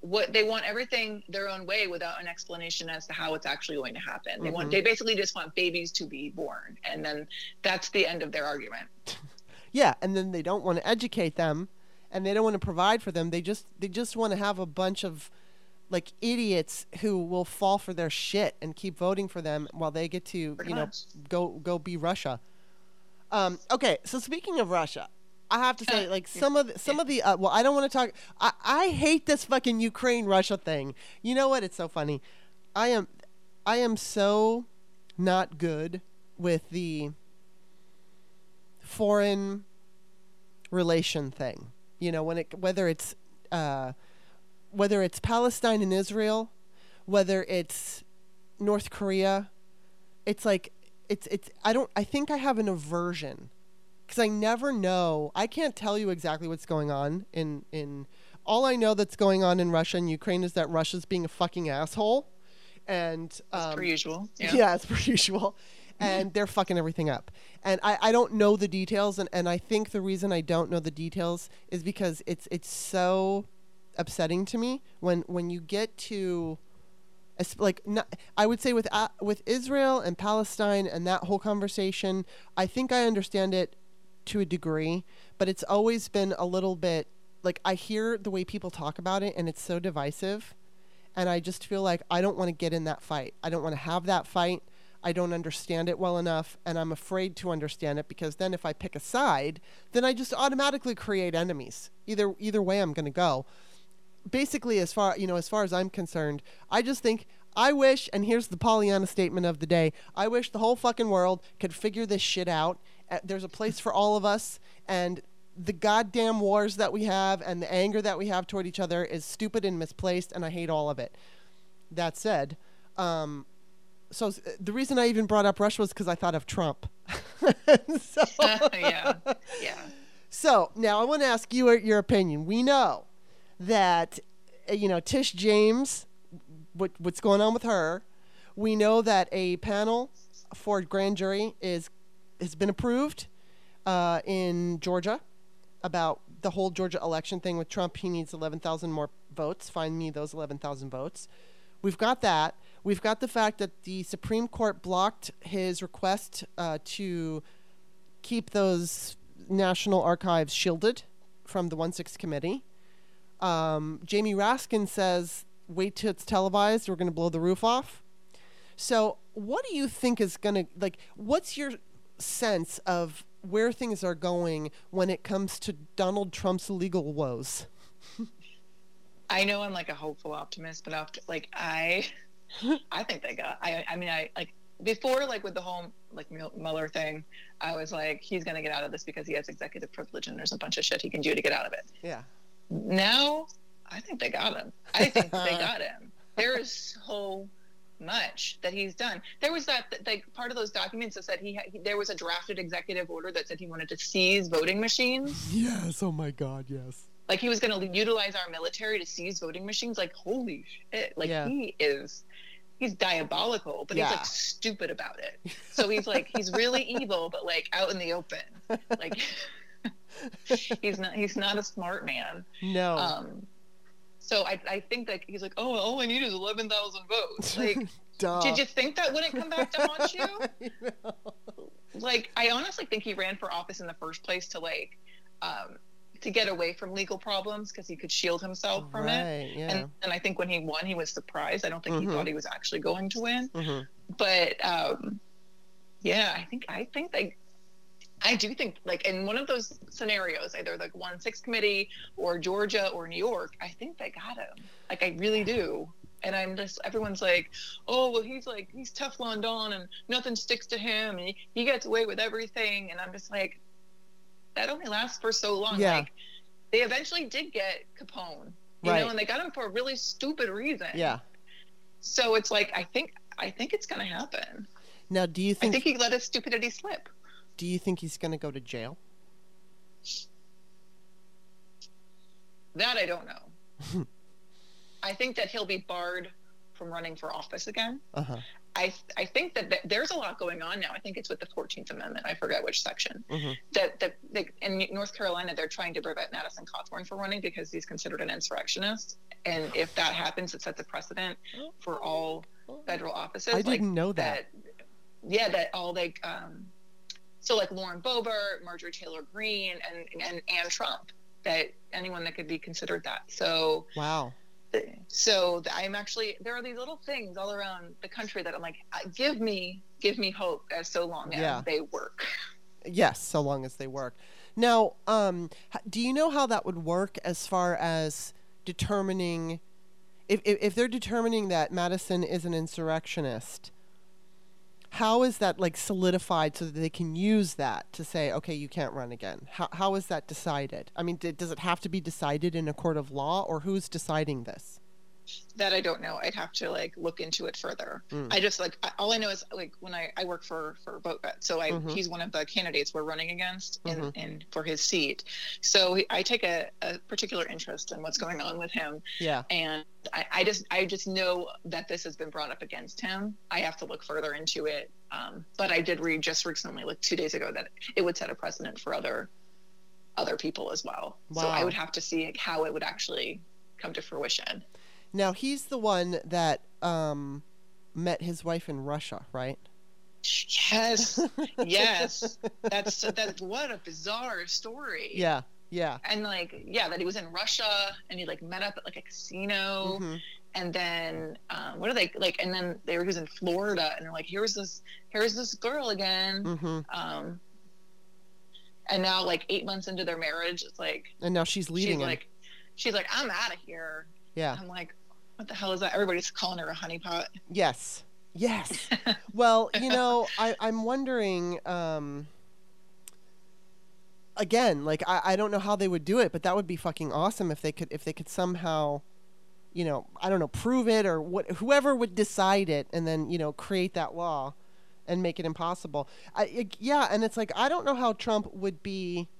what they want everything their own way without an explanation as to how it's actually going to happen. Mm-hmm. They want mm-hmm. they basically just want babies to be born, and then that's the end of their argument. yeah, and then they don't want to educate them and they don't want to provide for them. They just they just want to have a bunch of like idiots who will fall for their shit and keep voting for them while they get to Pretty you know go go be Russia. Um, okay, so speaking of Russia, I have to say, like some of the, some of the uh, well, I don't want to talk. I I hate this fucking Ukraine Russia thing. You know what? It's so funny. I am I am so not good with the foreign relation thing. You know, when it whether it's uh, whether it's Palestine and Israel, whether it's North Korea, it's like it's it's I don't I think I have an aversion because I never know. I can't tell you exactly what's going on in in all I know that's going on in Russia and Ukraine is that Russia's being a fucking asshole. And um, as per usual. Yeah, yeah as per usual and they're fucking everything up. And I, I don't know the details, and, and I think the reason I don't know the details is because it's it's so upsetting to me when when you get to like not, I would say with uh, with Israel and Palestine and that whole conversation, I think I understand it to a degree, but it's always been a little bit like I hear the way people talk about it and it's so divisive and I just feel like I don't want to get in that fight. I don't want to have that fight. I don't understand it well enough, and I'm afraid to understand it because then if I pick a side, then I just automatically create enemies. Either either way, I'm going to go. Basically, as far you know, as far as I'm concerned, I just think I wish, and here's the Pollyanna statement of the day I wish the whole fucking world could figure this shit out. Uh, there's a place for all of us, and the goddamn wars that we have and the anger that we have toward each other is stupid and misplaced, and I hate all of it. That said, um, so uh, the reason I even brought up Russia was because I thought of Trump. so, yeah, yeah. So now I want to ask you your opinion. We know that uh, you know Tish James what, what's going on with her. We know that a panel for grand jury is has been approved uh, in Georgia about the whole Georgia election thing with Trump. He needs 11,000 more votes. Find me those 11,000 votes. We've got that. We've got the fact that the Supreme Court blocked his request uh, to keep those National Archives shielded from the 1 6 committee. Um, Jamie Raskin says wait till it's televised. We're going to blow the roof off. So, what do you think is going to like? What's your sense of where things are going when it comes to Donald Trump's legal woes? I know I'm like a hopeful optimist, but after like I, I think they got. I I mean I like before like with the whole like Mueller thing, I was like he's gonna get out of this because he has executive privilege and there's a bunch of shit he can do to get out of it. Yeah. Now I think they got him. I think they got him. There is so much that he's done. There was that like part of those documents that said he, he, there was a drafted executive order that said he wanted to seize voting machines. Yes. Oh my God. Yes. Like he was going to utilize our military to seize voting machines. Like holy shit! Like yeah. he is. He's diabolical, but yeah. he's like stupid about it. So he's like he's really evil, but like out in the open. Like he's not he's not a smart man. No. Um, so I, I think that he's like, oh, all I need is 11,000 votes. Like, did you think that wouldn't come back to haunt you? like, I honestly think he ran for office in the first place to like, um, to get away from legal problems because he could shield himself from right, it. Yeah. And, and I think when he won, he was surprised. I don't think mm-hmm. he thought he was actually going to win. Mm-hmm. But um, yeah, I think I think they I do think, like in one of those scenarios, either like one six committee or Georgia or New York, I think they got him. Like I really do. And I'm just everyone's like, oh well, he's like he's Teflon Don and nothing sticks to him and he, he gets away with everything. And I'm just like, that only lasts for so long. Yeah. Like they eventually did get Capone, you right. know, and they got him for a really stupid reason. Yeah. So it's like I think I think it's gonna happen. Now, do you think? I think he let his stupidity slip. Do you think he's going to go to jail? That I don't know. I think that he'll be barred from running for office again. Uh-huh. I I think that th- there's a lot going on now. I think it's with the Fourteenth Amendment. I forget which section. Mm-hmm. That that they, in North Carolina they're trying to prevent Madison Cawthorn from running because he's considered an insurrectionist. And if that happens, it sets a precedent for all federal offices. I didn't know that. that. Yeah, that all they um, so like Lauren Boebert, Marjorie Taylor Greene, and and and Trump. That anyone that could be considered that. So wow. So I'm actually there are these little things all around the country that I'm like, give me give me hope as so long as yeah. they work. Yes, so long as they work. Now, um, do you know how that would work as far as determining if, if, if they're determining that Madison is an insurrectionist? How is that like solidified so that they can use that to say okay you can't run again. How, how is that decided? I mean d- does it have to be decided in a court of law or who's deciding this that I don't know. I'd have to like look into it further. Mm. I just like all I know is like when I, I work for for Vote so I mm-hmm. he's one of the candidates we're running against in, mm-hmm. in for his seat. So I take a, a, particular interest in what's going on with him. Yeah, and I, I just I just know that this has been brought up against him. I have to look further into it. Um, but I did read just recently, like two days ago, that it would set a precedent for other other people as well. Wow. So I would have to see how it would actually come to fruition. Now he's the one that um, met his wife in Russia, right? Yes, yes. That's that's what a bizarre story. Yeah, yeah. And like, yeah, that he was in Russia and he like met up at like a casino, mm-hmm. and then um, what are they like? And then they were he was in Florida, and they're like, here's this here's this girl again. Mm-hmm. Um, and now like eight months into their marriage, it's like, and now she's leaving. She's him. like, she's like, I'm out of here. Yeah. I'm like, What the hell is that? Everybody's calling her a honeypot. Yes. Yes. well, you know, I, I'm wondering. Um, again, like I, I don't know how they would do it, but that would be fucking awesome if they could if they could somehow, you know, I don't know, prove it or what whoever would decide it and then, you know, create that law and make it impossible. I, it, yeah, and it's like I don't know how Trump would be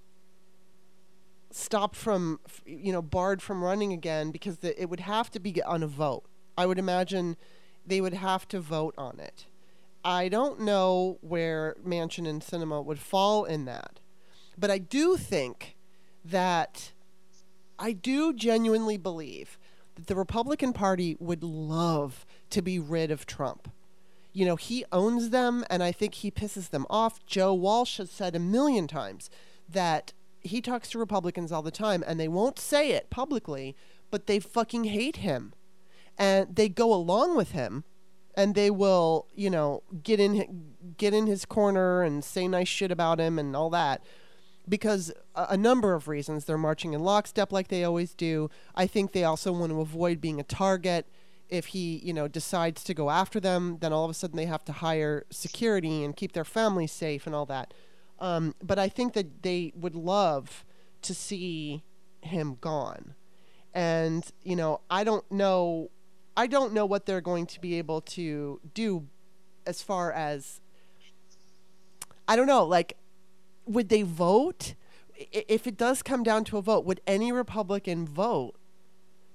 stopped from you know barred from running again because the, it would have to be on a vote. I would imagine they would have to vote on it. I don't know where Manchin and Sinema would fall in that. But I do think that I do genuinely believe that the Republican Party would love to be rid of Trump. You know, he owns them, and I think he pisses them off. Joe Walsh has said a million times that he talks to Republicans all the time, and they won't say it publicly, but they fucking hate him. And they go along with him, and they will, you know, get in get in his corner and say nice shit about him and all that because a, a, number of reasons. They're marching in lockstep like they always do. I think they also want to avoid being a target. If he, you know, decides to go after them, then all of a sudden they have to hire security and keep their families safe and all that. Um, but I think that they would love to see him gone. And, you know, I don't know I don't know what they're going to be able to do as far as I don't know, like would they vote? If it does come down to a vote, would any Republican vote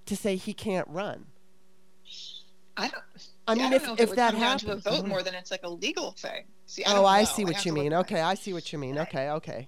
to say he can't run? I don't. I mean, I don't if, if, if that happens, to a vote more than it's like a legal thing. See, I oh, I know. see what you mean. Okay, I see what you mean. Okay, okay.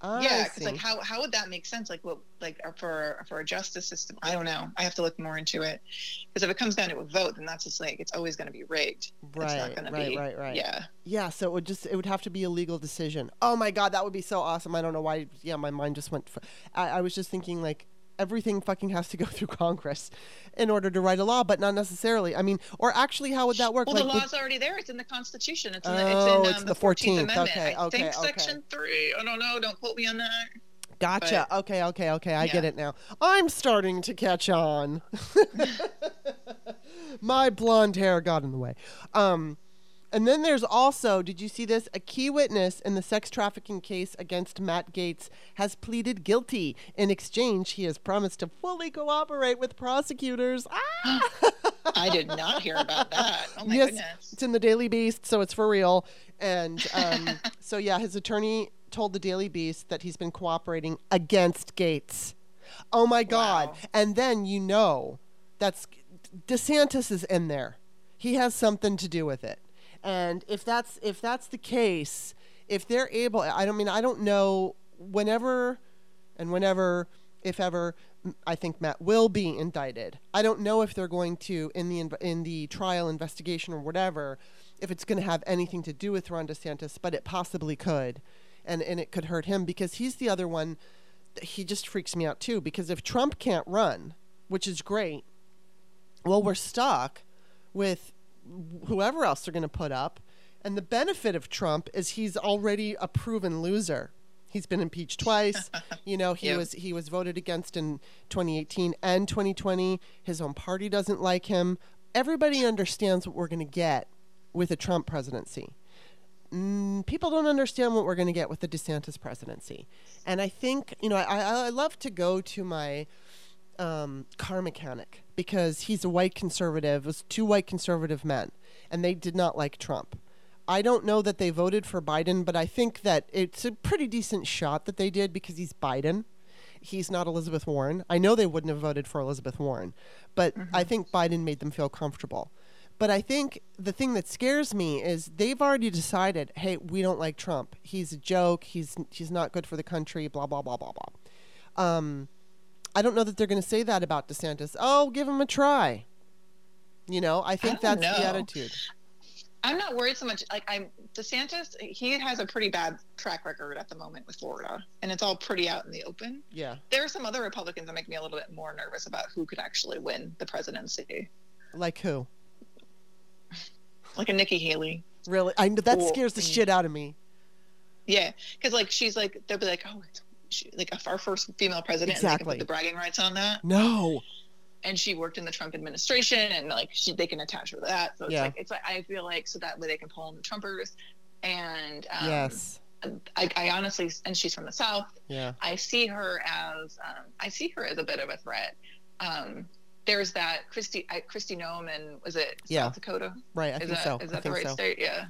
I yeah, because like how how would that make sense? Like what like uh, for for a justice system? I don't know. I have to look more into it because if it comes down to a vote, then that's just like it's always going to be rigged. Right, right, be, right, right. Yeah, yeah. So it would just it would have to be a legal decision. Oh my god, that would be so awesome. I don't know why. Yeah, my mind just went. For, I, I was just thinking like everything fucking has to go through Congress in order to write a law, but not necessarily. I mean, or actually, how would that work? Well, like, the law's would... already there. It's in the Constitution. It's in the, it's in, um, it's the Fourteenth Amendment. Okay, okay, I think okay. Section three. I don't know. Don't quote me on that. Gotcha. But, okay, okay, okay. I yeah. get it now. I'm starting to catch on. My blonde hair got in the way. Um, and then there's also, did you see this? A key witness in the sex trafficking case against Matt Gaetz has pleaded guilty. In exchange, he has promised to fully cooperate with prosecutors. Ah! I did not hear about that. Oh my yes, goodness. It's in the Daily Beast, so it's for real. And um, so, yeah, his attorney told the Daily Beast that he's been cooperating against Gaetz. Oh my God. Wow. And then you know that's DeSantis is in there. He has something to do with it. And if that's if that's the case, if they're able, I don't mean I don't know. Whenever and whenever, if ever, I think Matt will be indicted. I don't know if they're going to in the in the trial investigation or whatever, if it's going to have anything to do with Ron DeSantis, but it possibly could, and and it could hurt him because he's the other one. He just freaks me out too because if Trump can't run, which is great, well we're stuck with whoever else they're going to put up. And the benefit of Trump is he's already a proven loser. He's been impeached twice. you know, he yep. was he was voted against in 2018 and 2020. His own party doesn't like him. Everybody understands what we're going to get with a Trump presidency. Mm, people don't understand what we're going to get with the DeSantis presidency. And I think, you know, I, I love to go to my um, car mechanic because he's a white conservative. It was two white conservative men, and they did not like Trump. I don't know that they voted for Biden, but I think that it's a pretty decent shot that they did because he's Biden. He's not Elizabeth Warren. I know they wouldn't have voted for Elizabeth Warren, but mm-hmm. I think Biden made them feel comfortable. But I think the thing that scares me is they've already decided, hey, we don't like Trump. He's a joke. He's he's not good for the country. Blah blah blah blah blah. Um, I don't know that they're going to say that about DeSantis. Oh, give him a try. You know, I think I that's know. the attitude. I'm not worried so much. Like I'm DeSantis, he has a pretty bad track record at the moment with Florida, and it's all pretty out in the open. Yeah. There are some other Republicans that make me a little bit more nervous about who could actually win the presidency. Like who? Like a Nikki Haley. Really? I know that scares the shit out of me. Yeah, because like she's like they'll be like, oh, it's she, like our first female president. Exactly. the bragging rights on that. No. and she worked in the Trump administration, and like she, they can attach her to that. So it's yeah. like it's like I feel like so that way they can pull in the Trumpers, and um, yes, I, I, honestly, and she's from the South. Yeah, I see her as um, I see her as a bit of a threat. Um, there's that Christy, I, Kristi Noem and was it yeah. South Dakota? Right, I is think that, so. Is that the right so. state? Yeah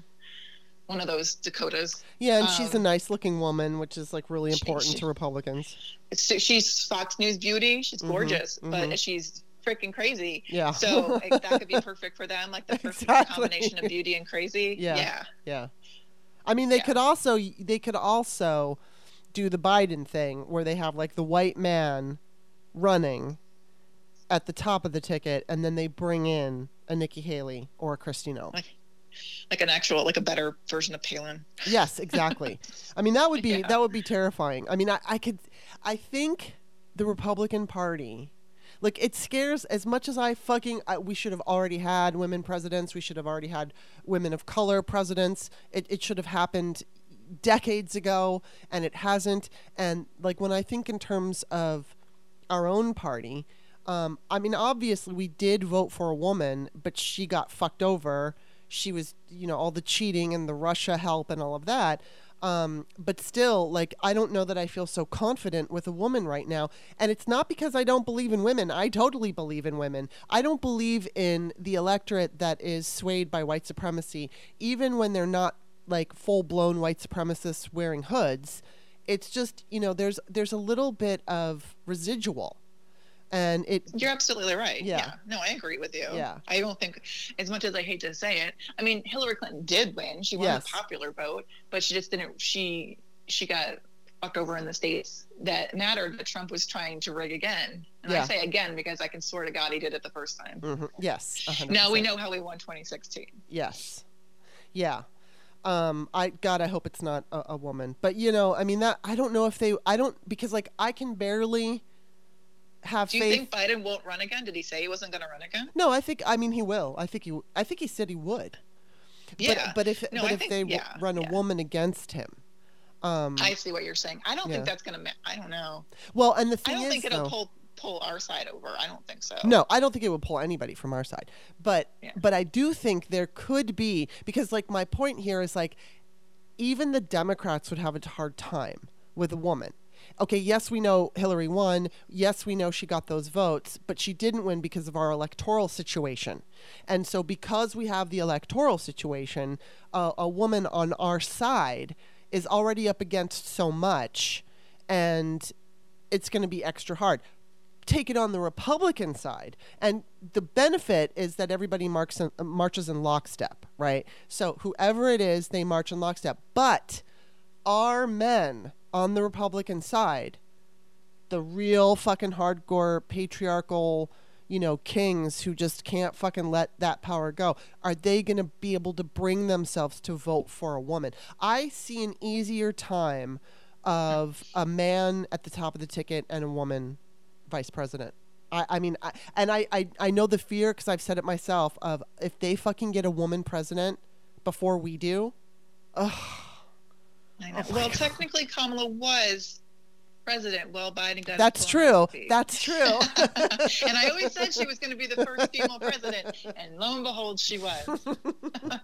one of those Dakotas. Yeah, and um, she's a um, nice looking woman, which is like really important she, she, to Republicans. She's Fox News beauty. She's mm-hmm, gorgeous, mm-hmm, but mm-hmm. she's freaking crazy. Yeah. So like, that could be perfect for them, like the perfect exactly. combination of beauty and crazy. Yeah. Yeah. Yeah. I mean, they yeah. could also they could also do the Biden thing where they have like the white man running at the top of the ticket, and then they bring in a Nikki Haley or a Kristi Noem. Like, like an actual like a better version of Palin. Yes, exactly. I mean that would be yeah. that would be terrifying. I mean I, I could I think the Republican Party like it scares as much as I fucking I, we should have already had women presidents. We should have already had women of color presidents. It it should have happened decades ago and it hasn't and like when I think in terms of our own party um, I mean obviously we did vote for a woman but she got fucked over she was, you know, all the cheating and the Russia help and all of that. Um, but still, like, I don't know that I feel so confident with a woman right now. And it's not because I don't believe in women. I totally believe in women. I don't believe in the electorate that is swayed by white supremacy, even when they're not like full blown white supremacists wearing hoods. It's just, you know, there's there's a little bit of residual and it you're absolutely right yeah. yeah. no i agree with you yeah i don't think as much as i hate to say it i mean hillary clinton did win she won yes. the popular vote but she just didn't she she got fucked over in the states that mattered that trump was trying to rig again and yeah. i say again because i can swear to god he did it the first time mm-hmm. yes 100%. now we know how he won 2016 yes yeah um i god i hope it's not a, a woman but you know i mean that i don't know if they i don't because like i can barely have Do you faith. think Biden won't run again? Did he say he wasn't going to run again? No, I think. I mean, he will. I think he. I think he said he would. Yeah. But, but if no, but I if think, they yeah, run a yeah. woman against him. Um, I see what you're saying. I don't yeah. think that's going to. I don't know. Well, and the thing I don't is, think it'll though, pull pull our side over. I don't think so. No, I don't think it would pull anybody from our side. But yeah. but I do think there could be because like my point here is like even the Democrats would have a hard time with a woman okay, yes, we know Hillary won. Yes, we know she got those votes, but she didn't win because of our electoral situation. And so, because we have the electoral situation, uh, a woman on our side is already up against so much, and it's going to be extra hard. Take it on the Republican side, and the benefit is that everybody in, uh, marches in lockstep, right? So whoever it is, they march in lockstep. But our men on the Republican side, the real fucking hardcore patriarchal, you know, kings who just can't fucking let that power go, are they going to be able to bring themselves to vote for a woman? I see an easier time of a man at the top of the ticket and a woman vice president. I, I mean, I, and I, I, I know the fear because I've said it myself of if they fucking get a woman president before we do, ugh. Oh well, technically, Kamala was president while Biden got. That's true. That's true. and I always said she was going to be the first female president, and lo and behold, she was.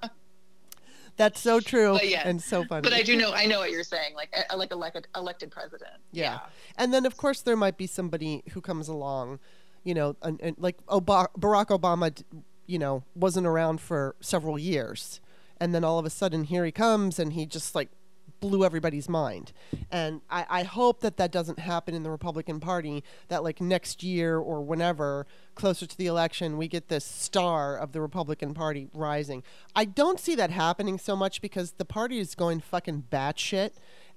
That's so true yeah, and so funny. But I do know, I know what you're saying, like like elected elected president. Yeah. yeah. And then of course there might be somebody who comes along, you know, and, and like Ob- Barack Obama, you know, wasn't around for several years, and then all of a sudden here he comes and he just like blew everybody's mind. And I, I hope that that doesn't happen in the Republican Party, that like next year or whenever, closer to the election, we get this star of the Republican Party rising. I don't see that happening so much because the party is going fucking batshit.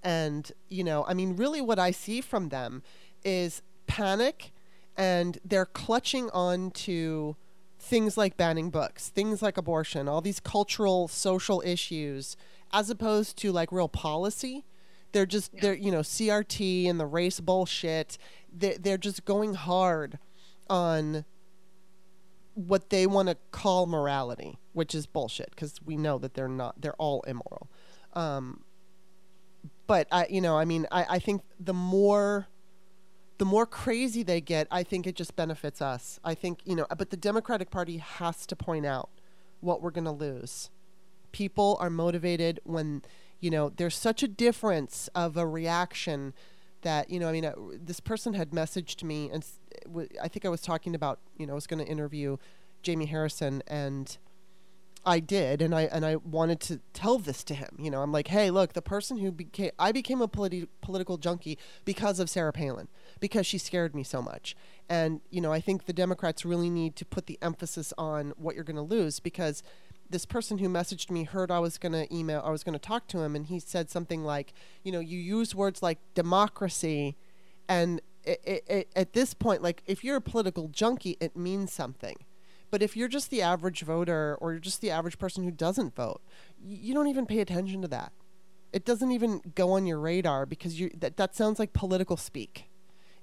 And, you know, I mean, really what I see from them is panic and they're clutching on to things like banning books, things like abortion, all these cultural, social issues as opposed to like real policy. They're just yeah. they're you know CRT and the race bullshit. They're, they're just going hard on what they want to call morality, which is bullshit because we know that they're not. They're all immoral. Um, but I, you know, I mean, I, I think the more the more crazy they get, I think it just benefits us. I think, you know, but the Democratic Party has to point out what we're going to lose. People are motivated when, you know, there's such a difference of a reaction that, you know, I mean, uh, this person had messaged me, and I think I was talking about, you know, I was going to interview Jamie Harrison, and I did, and I and I wanted to tell this to him. You know, I'm like, hey, look, the person who became I became a politi- political junkie because of Sarah Palin because she scared me so much. And you know, I think the Democrats really need to put the emphasis on what you're going to lose because this person who messaged me heard I was going to email, I was going to talk to him, and he said something like, you know, you use words like democracy, and it, it, it, at this point, like if you're a political junkie, it means something but if you're just the average voter or you're just the average person who doesn't vote, you don't even pay attention to that. It doesn't even go on your radar because you that, that sounds like political speak.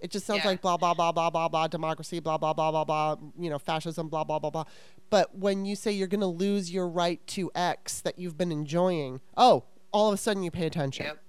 It just sounds yeah. like blah blah blah blah blah blah democracy blah blah blah blah blah you know fascism blah blah blah blah. But when you say you're going to lose your right to X that you've been enjoying, oh, all of a sudden you pay attention. Yep.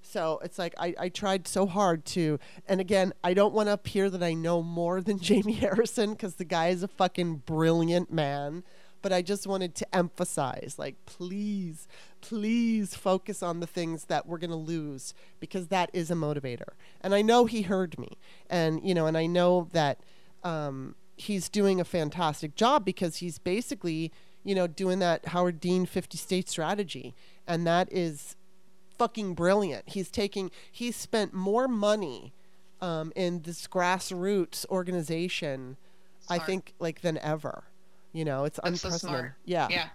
So it's like I, I tried so hard to, and again, I don't want to appear that I know more than Jamie Harrison because the guy is a fucking brilliant man. But I just wanted to emphasize, like, please, please focus on the things that we're going to lose because that is a motivator. And I know he heard me. And, you know, and I know that um, he's doing a fantastic job because he's basically, you know, doing that Howard Dean 50 state strategy. And that is fucking brilliant. He's taking he's spent more money um, in this grassroots organization. I think, like than ever. You know, it's that's unprecedented. So yeah, yeah,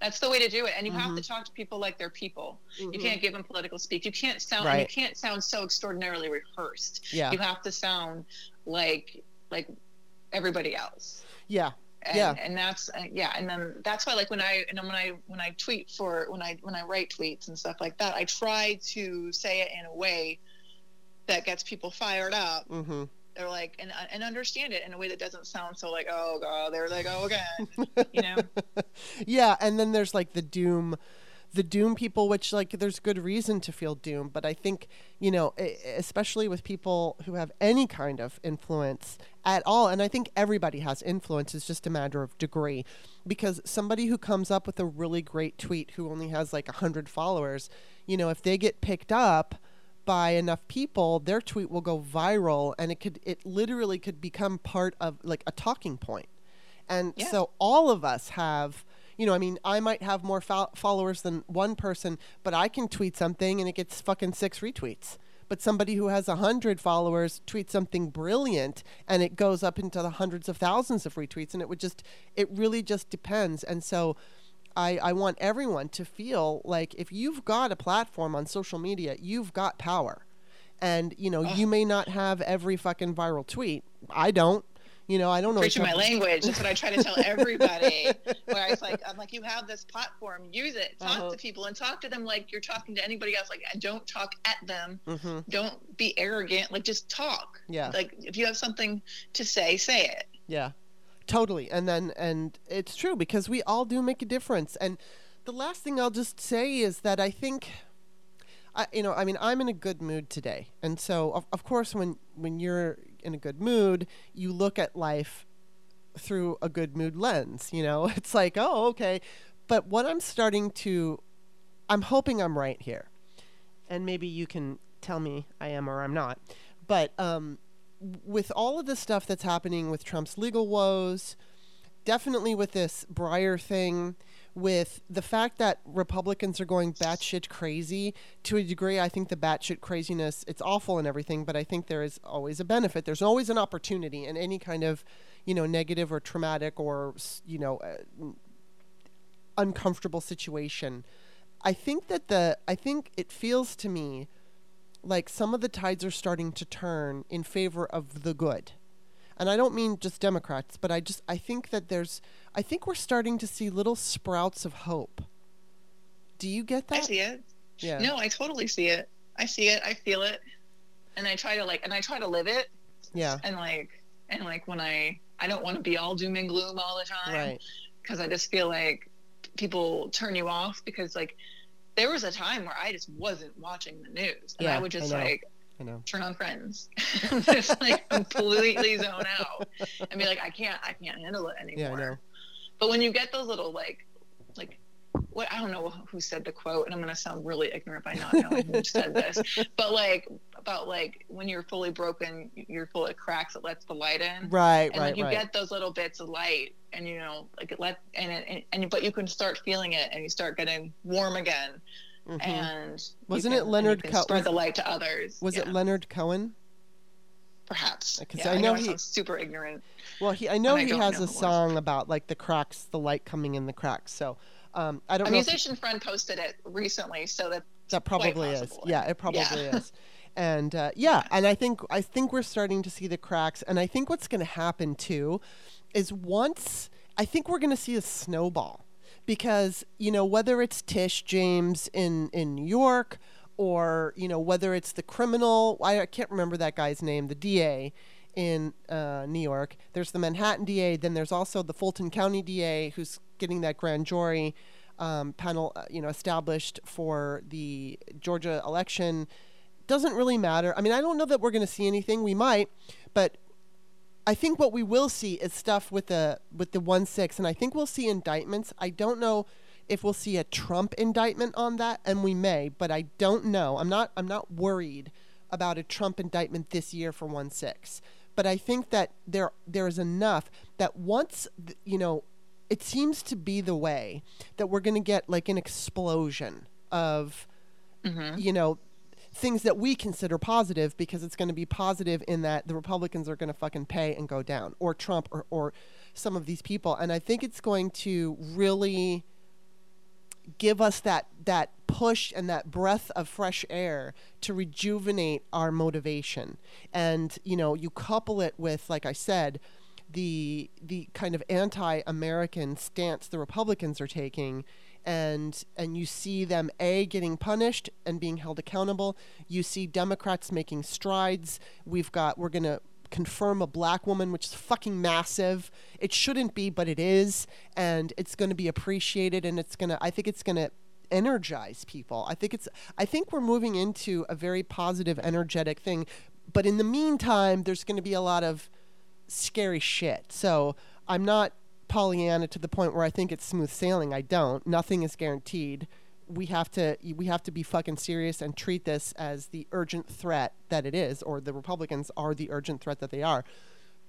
that's the way to do it. And you mm-hmm. have to mm-hmm. talk to people like they're people. Mm-hmm. You can't give them political speak. You can't sound. Right. You can't sound so extraordinarily rehearsed. Yeah, you have to sound like like everybody else. Yeah, and, yeah. and that's uh, yeah and then that's why like when i and when i when i tweet for when i when i write tweets and stuff like that i try to say it in a way that gets people fired up mm-hmm. They're like and uh, and understand it in a way that doesn't sound so like oh god there they go again you know? Yeah and then there's like the doom the doom people which like there's good reason to feel doom but i think you know especially with people who have any kind of influence at all and i think everybody has influence it's just a matter of degree because somebody who comes up with a really great tweet who only has like 100 followers you know if they get picked up by enough people their tweet will go viral and it could it literally could become part of like a talking point. and yeah. so all of us have you know, I mean, I might have more fo- followers than one person, but I can tweet something and it gets fucking six retweets. But somebody who has a hundred followers tweets something brilliant and it goes up into the hundreds of thousands of retweets, and it would just, it really just depends. And so, I, I want everyone to feel like if you've got a platform on social media, you've got power. And, you know, you may not have every fucking viral tweet. I don't you know, I don't know. Preaching my language. That's what I try to tell everybody. where it's like, I'm like, you have this platform, use it, talk uh-huh. to people, and talk to them like you're talking to anybody else. Like, don't talk at them. Mm-hmm. Don't be arrogant. Like, just talk. Yeah. Like, if you have something to say, say it. Yeah, totally. And then, and it's true because we all do make a difference. And the last thing I'll just say is that I think. I, you know, I mean, I'm in a good mood today, and so of, of course, when when you're in a good mood, you look at life through a good mood lens. You know, it's like, oh, okay. But what I'm starting to, I'm hoping I'm right here. And maybe you can tell me I am or I'm not. But um, with all of the stuff that's happening with Trump's legal woes, definitely with this Breyer thing, with the fact that Republicans are going batshit crazy to a degree. I think the batshit craziness, it's awful and everything, but I think there is always a benefit. There's always an opportunity in any kind of, you know, negative or traumatic or, you know, uh, uncomfortable situation. I think that the, I think it feels to me like some of the tides are starting to turn in favor of the good and I don't mean just Democrats, but I just I think that there's I think we're starting to see little sprouts of hope. Do you get that? I see it. Yeah. No, I totally see it. I see it. I feel it, and I try to like and I try to live it. Yeah. And like and like when I I don't want to be all doom and gloom all the time. Right. Because I just feel like people turn you off because like there was a time where I just wasn't watching the news and yeah, I would just I like I know. Turn on Friends. just like completely zone out and be like, I can't, I can't handle it anymore. Yeah, I know. But when you get those little like, like what I don't know who said the quote, and I'm gonna sound really ignorant by not knowing who said this, but like about like when you're fully broken, you're full of cracks. It lets the light in. Right, and right, like you right. get those little bits of light, and you know, like it let and it, and, but you can start feeling it, and you start getting warm again. Mm-hmm. And wasn't can, it Leonard Cohen? Spread the light to others. Was yeah. it Leonard Cohen? Perhaps. Because yeah, I know, I know he's super ignorant. Well, he I know he has a song about like the cracks, the light coming in the cracks. So um, I don't a know. A musician if... friend posted it recently, so that that probably is. Yeah, it probably yeah. is. And uh, yeah, and I think I think we're starting to see the cracks. And I think what's going to happen too is once I think we're going to see a snowball because you know whether it's Tish James in in New York or you know whether it's the criminal I, I can't remember that guy's name the DA in uh, New York. There's the Manhattan DA. Then there's also the Fulton County DA who's getting that grand jury um, panel, uh, you know, established for the Georgia election. Doesn't really matter. I mean, I don't know that we're going to see anything. We might, but I think what we will see is stuff with the with the one six, and I think we'll see indictments. I don't know if we'll see a Trump indictment on that, and we may, but I don't know. I'm not I'm not worried about a Trump indictment this year for one six, but I think that there there is enough that once you know it seems to be the way that we're going to get like an explosion of mm-hmm. you know things that we consider positive because it's going to be positive in that the Republicans are going to fucking pay and go down or Trump or or some of these people. And I think it's going to really give us that that push and that breath of fresh air to rejuvenate our motivation. And you know you couple it with like I said the the kind of anti-American stance the Republicans are taking, and and you see them a getting punished and being held accountable. You see Democrats making strides. We've got we're gonna confirm a black woman, which is fucking massive. It shouldn't be, but it is, and it's going to be appreciated, and it's gonna. I think it's gonna energize people. I think it's. I think we're moving into a very positive, energetic thing. But in the meantime, there's going to be a lot of scary shit. So I'm not Pollyanna to the point where I think it's smooth sailing. I don't. Nothing is guaranteed. We have to we have to be fucking serious and treat this as the urgent threat that it is, or the Republicans are the urgent threat that they are.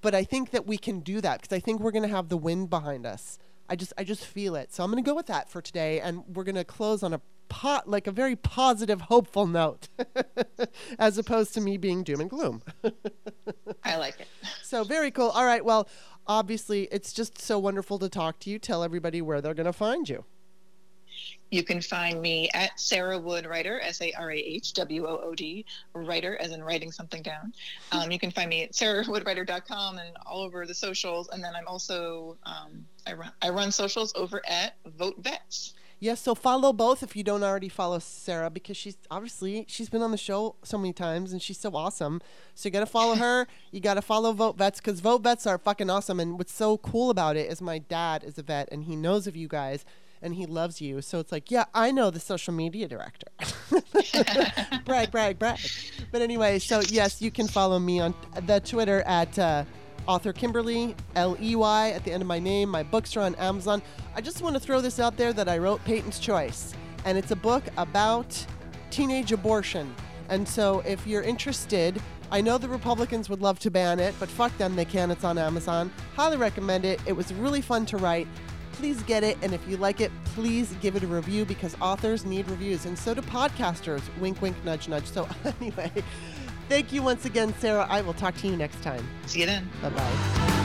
But I think that we can do that because I think we're going to have the wind behind us. I just I just feel it. So I'm going to go with that for today, and we're going to close on a pot like a very positive, hopeful note, as opposed to me being doom and gloom. I like it. So very cool. All right. Well, obviously, it's just so wonderful to talk to you. Tell everybody where they're going to find you. You can find me at Sarah Wood Writer, S A R A H W O O D, writer, as in writing something down. Um, you can find me at sarahwoodwriter.com and all over the socials. And then I'm also, um, I, run, I run socials over at Vote Vets. Yes, so follow both if you don't already follow Sarah because she's obviously she's been on the show so many times and she's so awesome. So you got to follow her. You got to follow Vote Vets because Vote Vets are fucking awesome. And what's so cool about it is my dad is a vet and he knows of you guys and he loves you. So it's like, yeah, I know the social media director. brag, brag, brag. But anyway, so yes, you can follow me on the Twitter at. Uh, author Kimberly, L E Y, at the end of my name. My books are on Amazon. I just want to throw this out there that I wrote Peyton's Choice, and it's a book about teenage abortion. And so if you're interested, I know the Republicans would love to ban it, but fuck them, they can. It's on Amazon. Highly recommend it. It was really fun to write. Please get it, and if you like it, please give it a review because authors need reviews, and so do podcasters. Wink, wink, nudge, nudge. So, anyway. Thank you once again, Sarah. I will talk to you next time. See you then. Bye bye.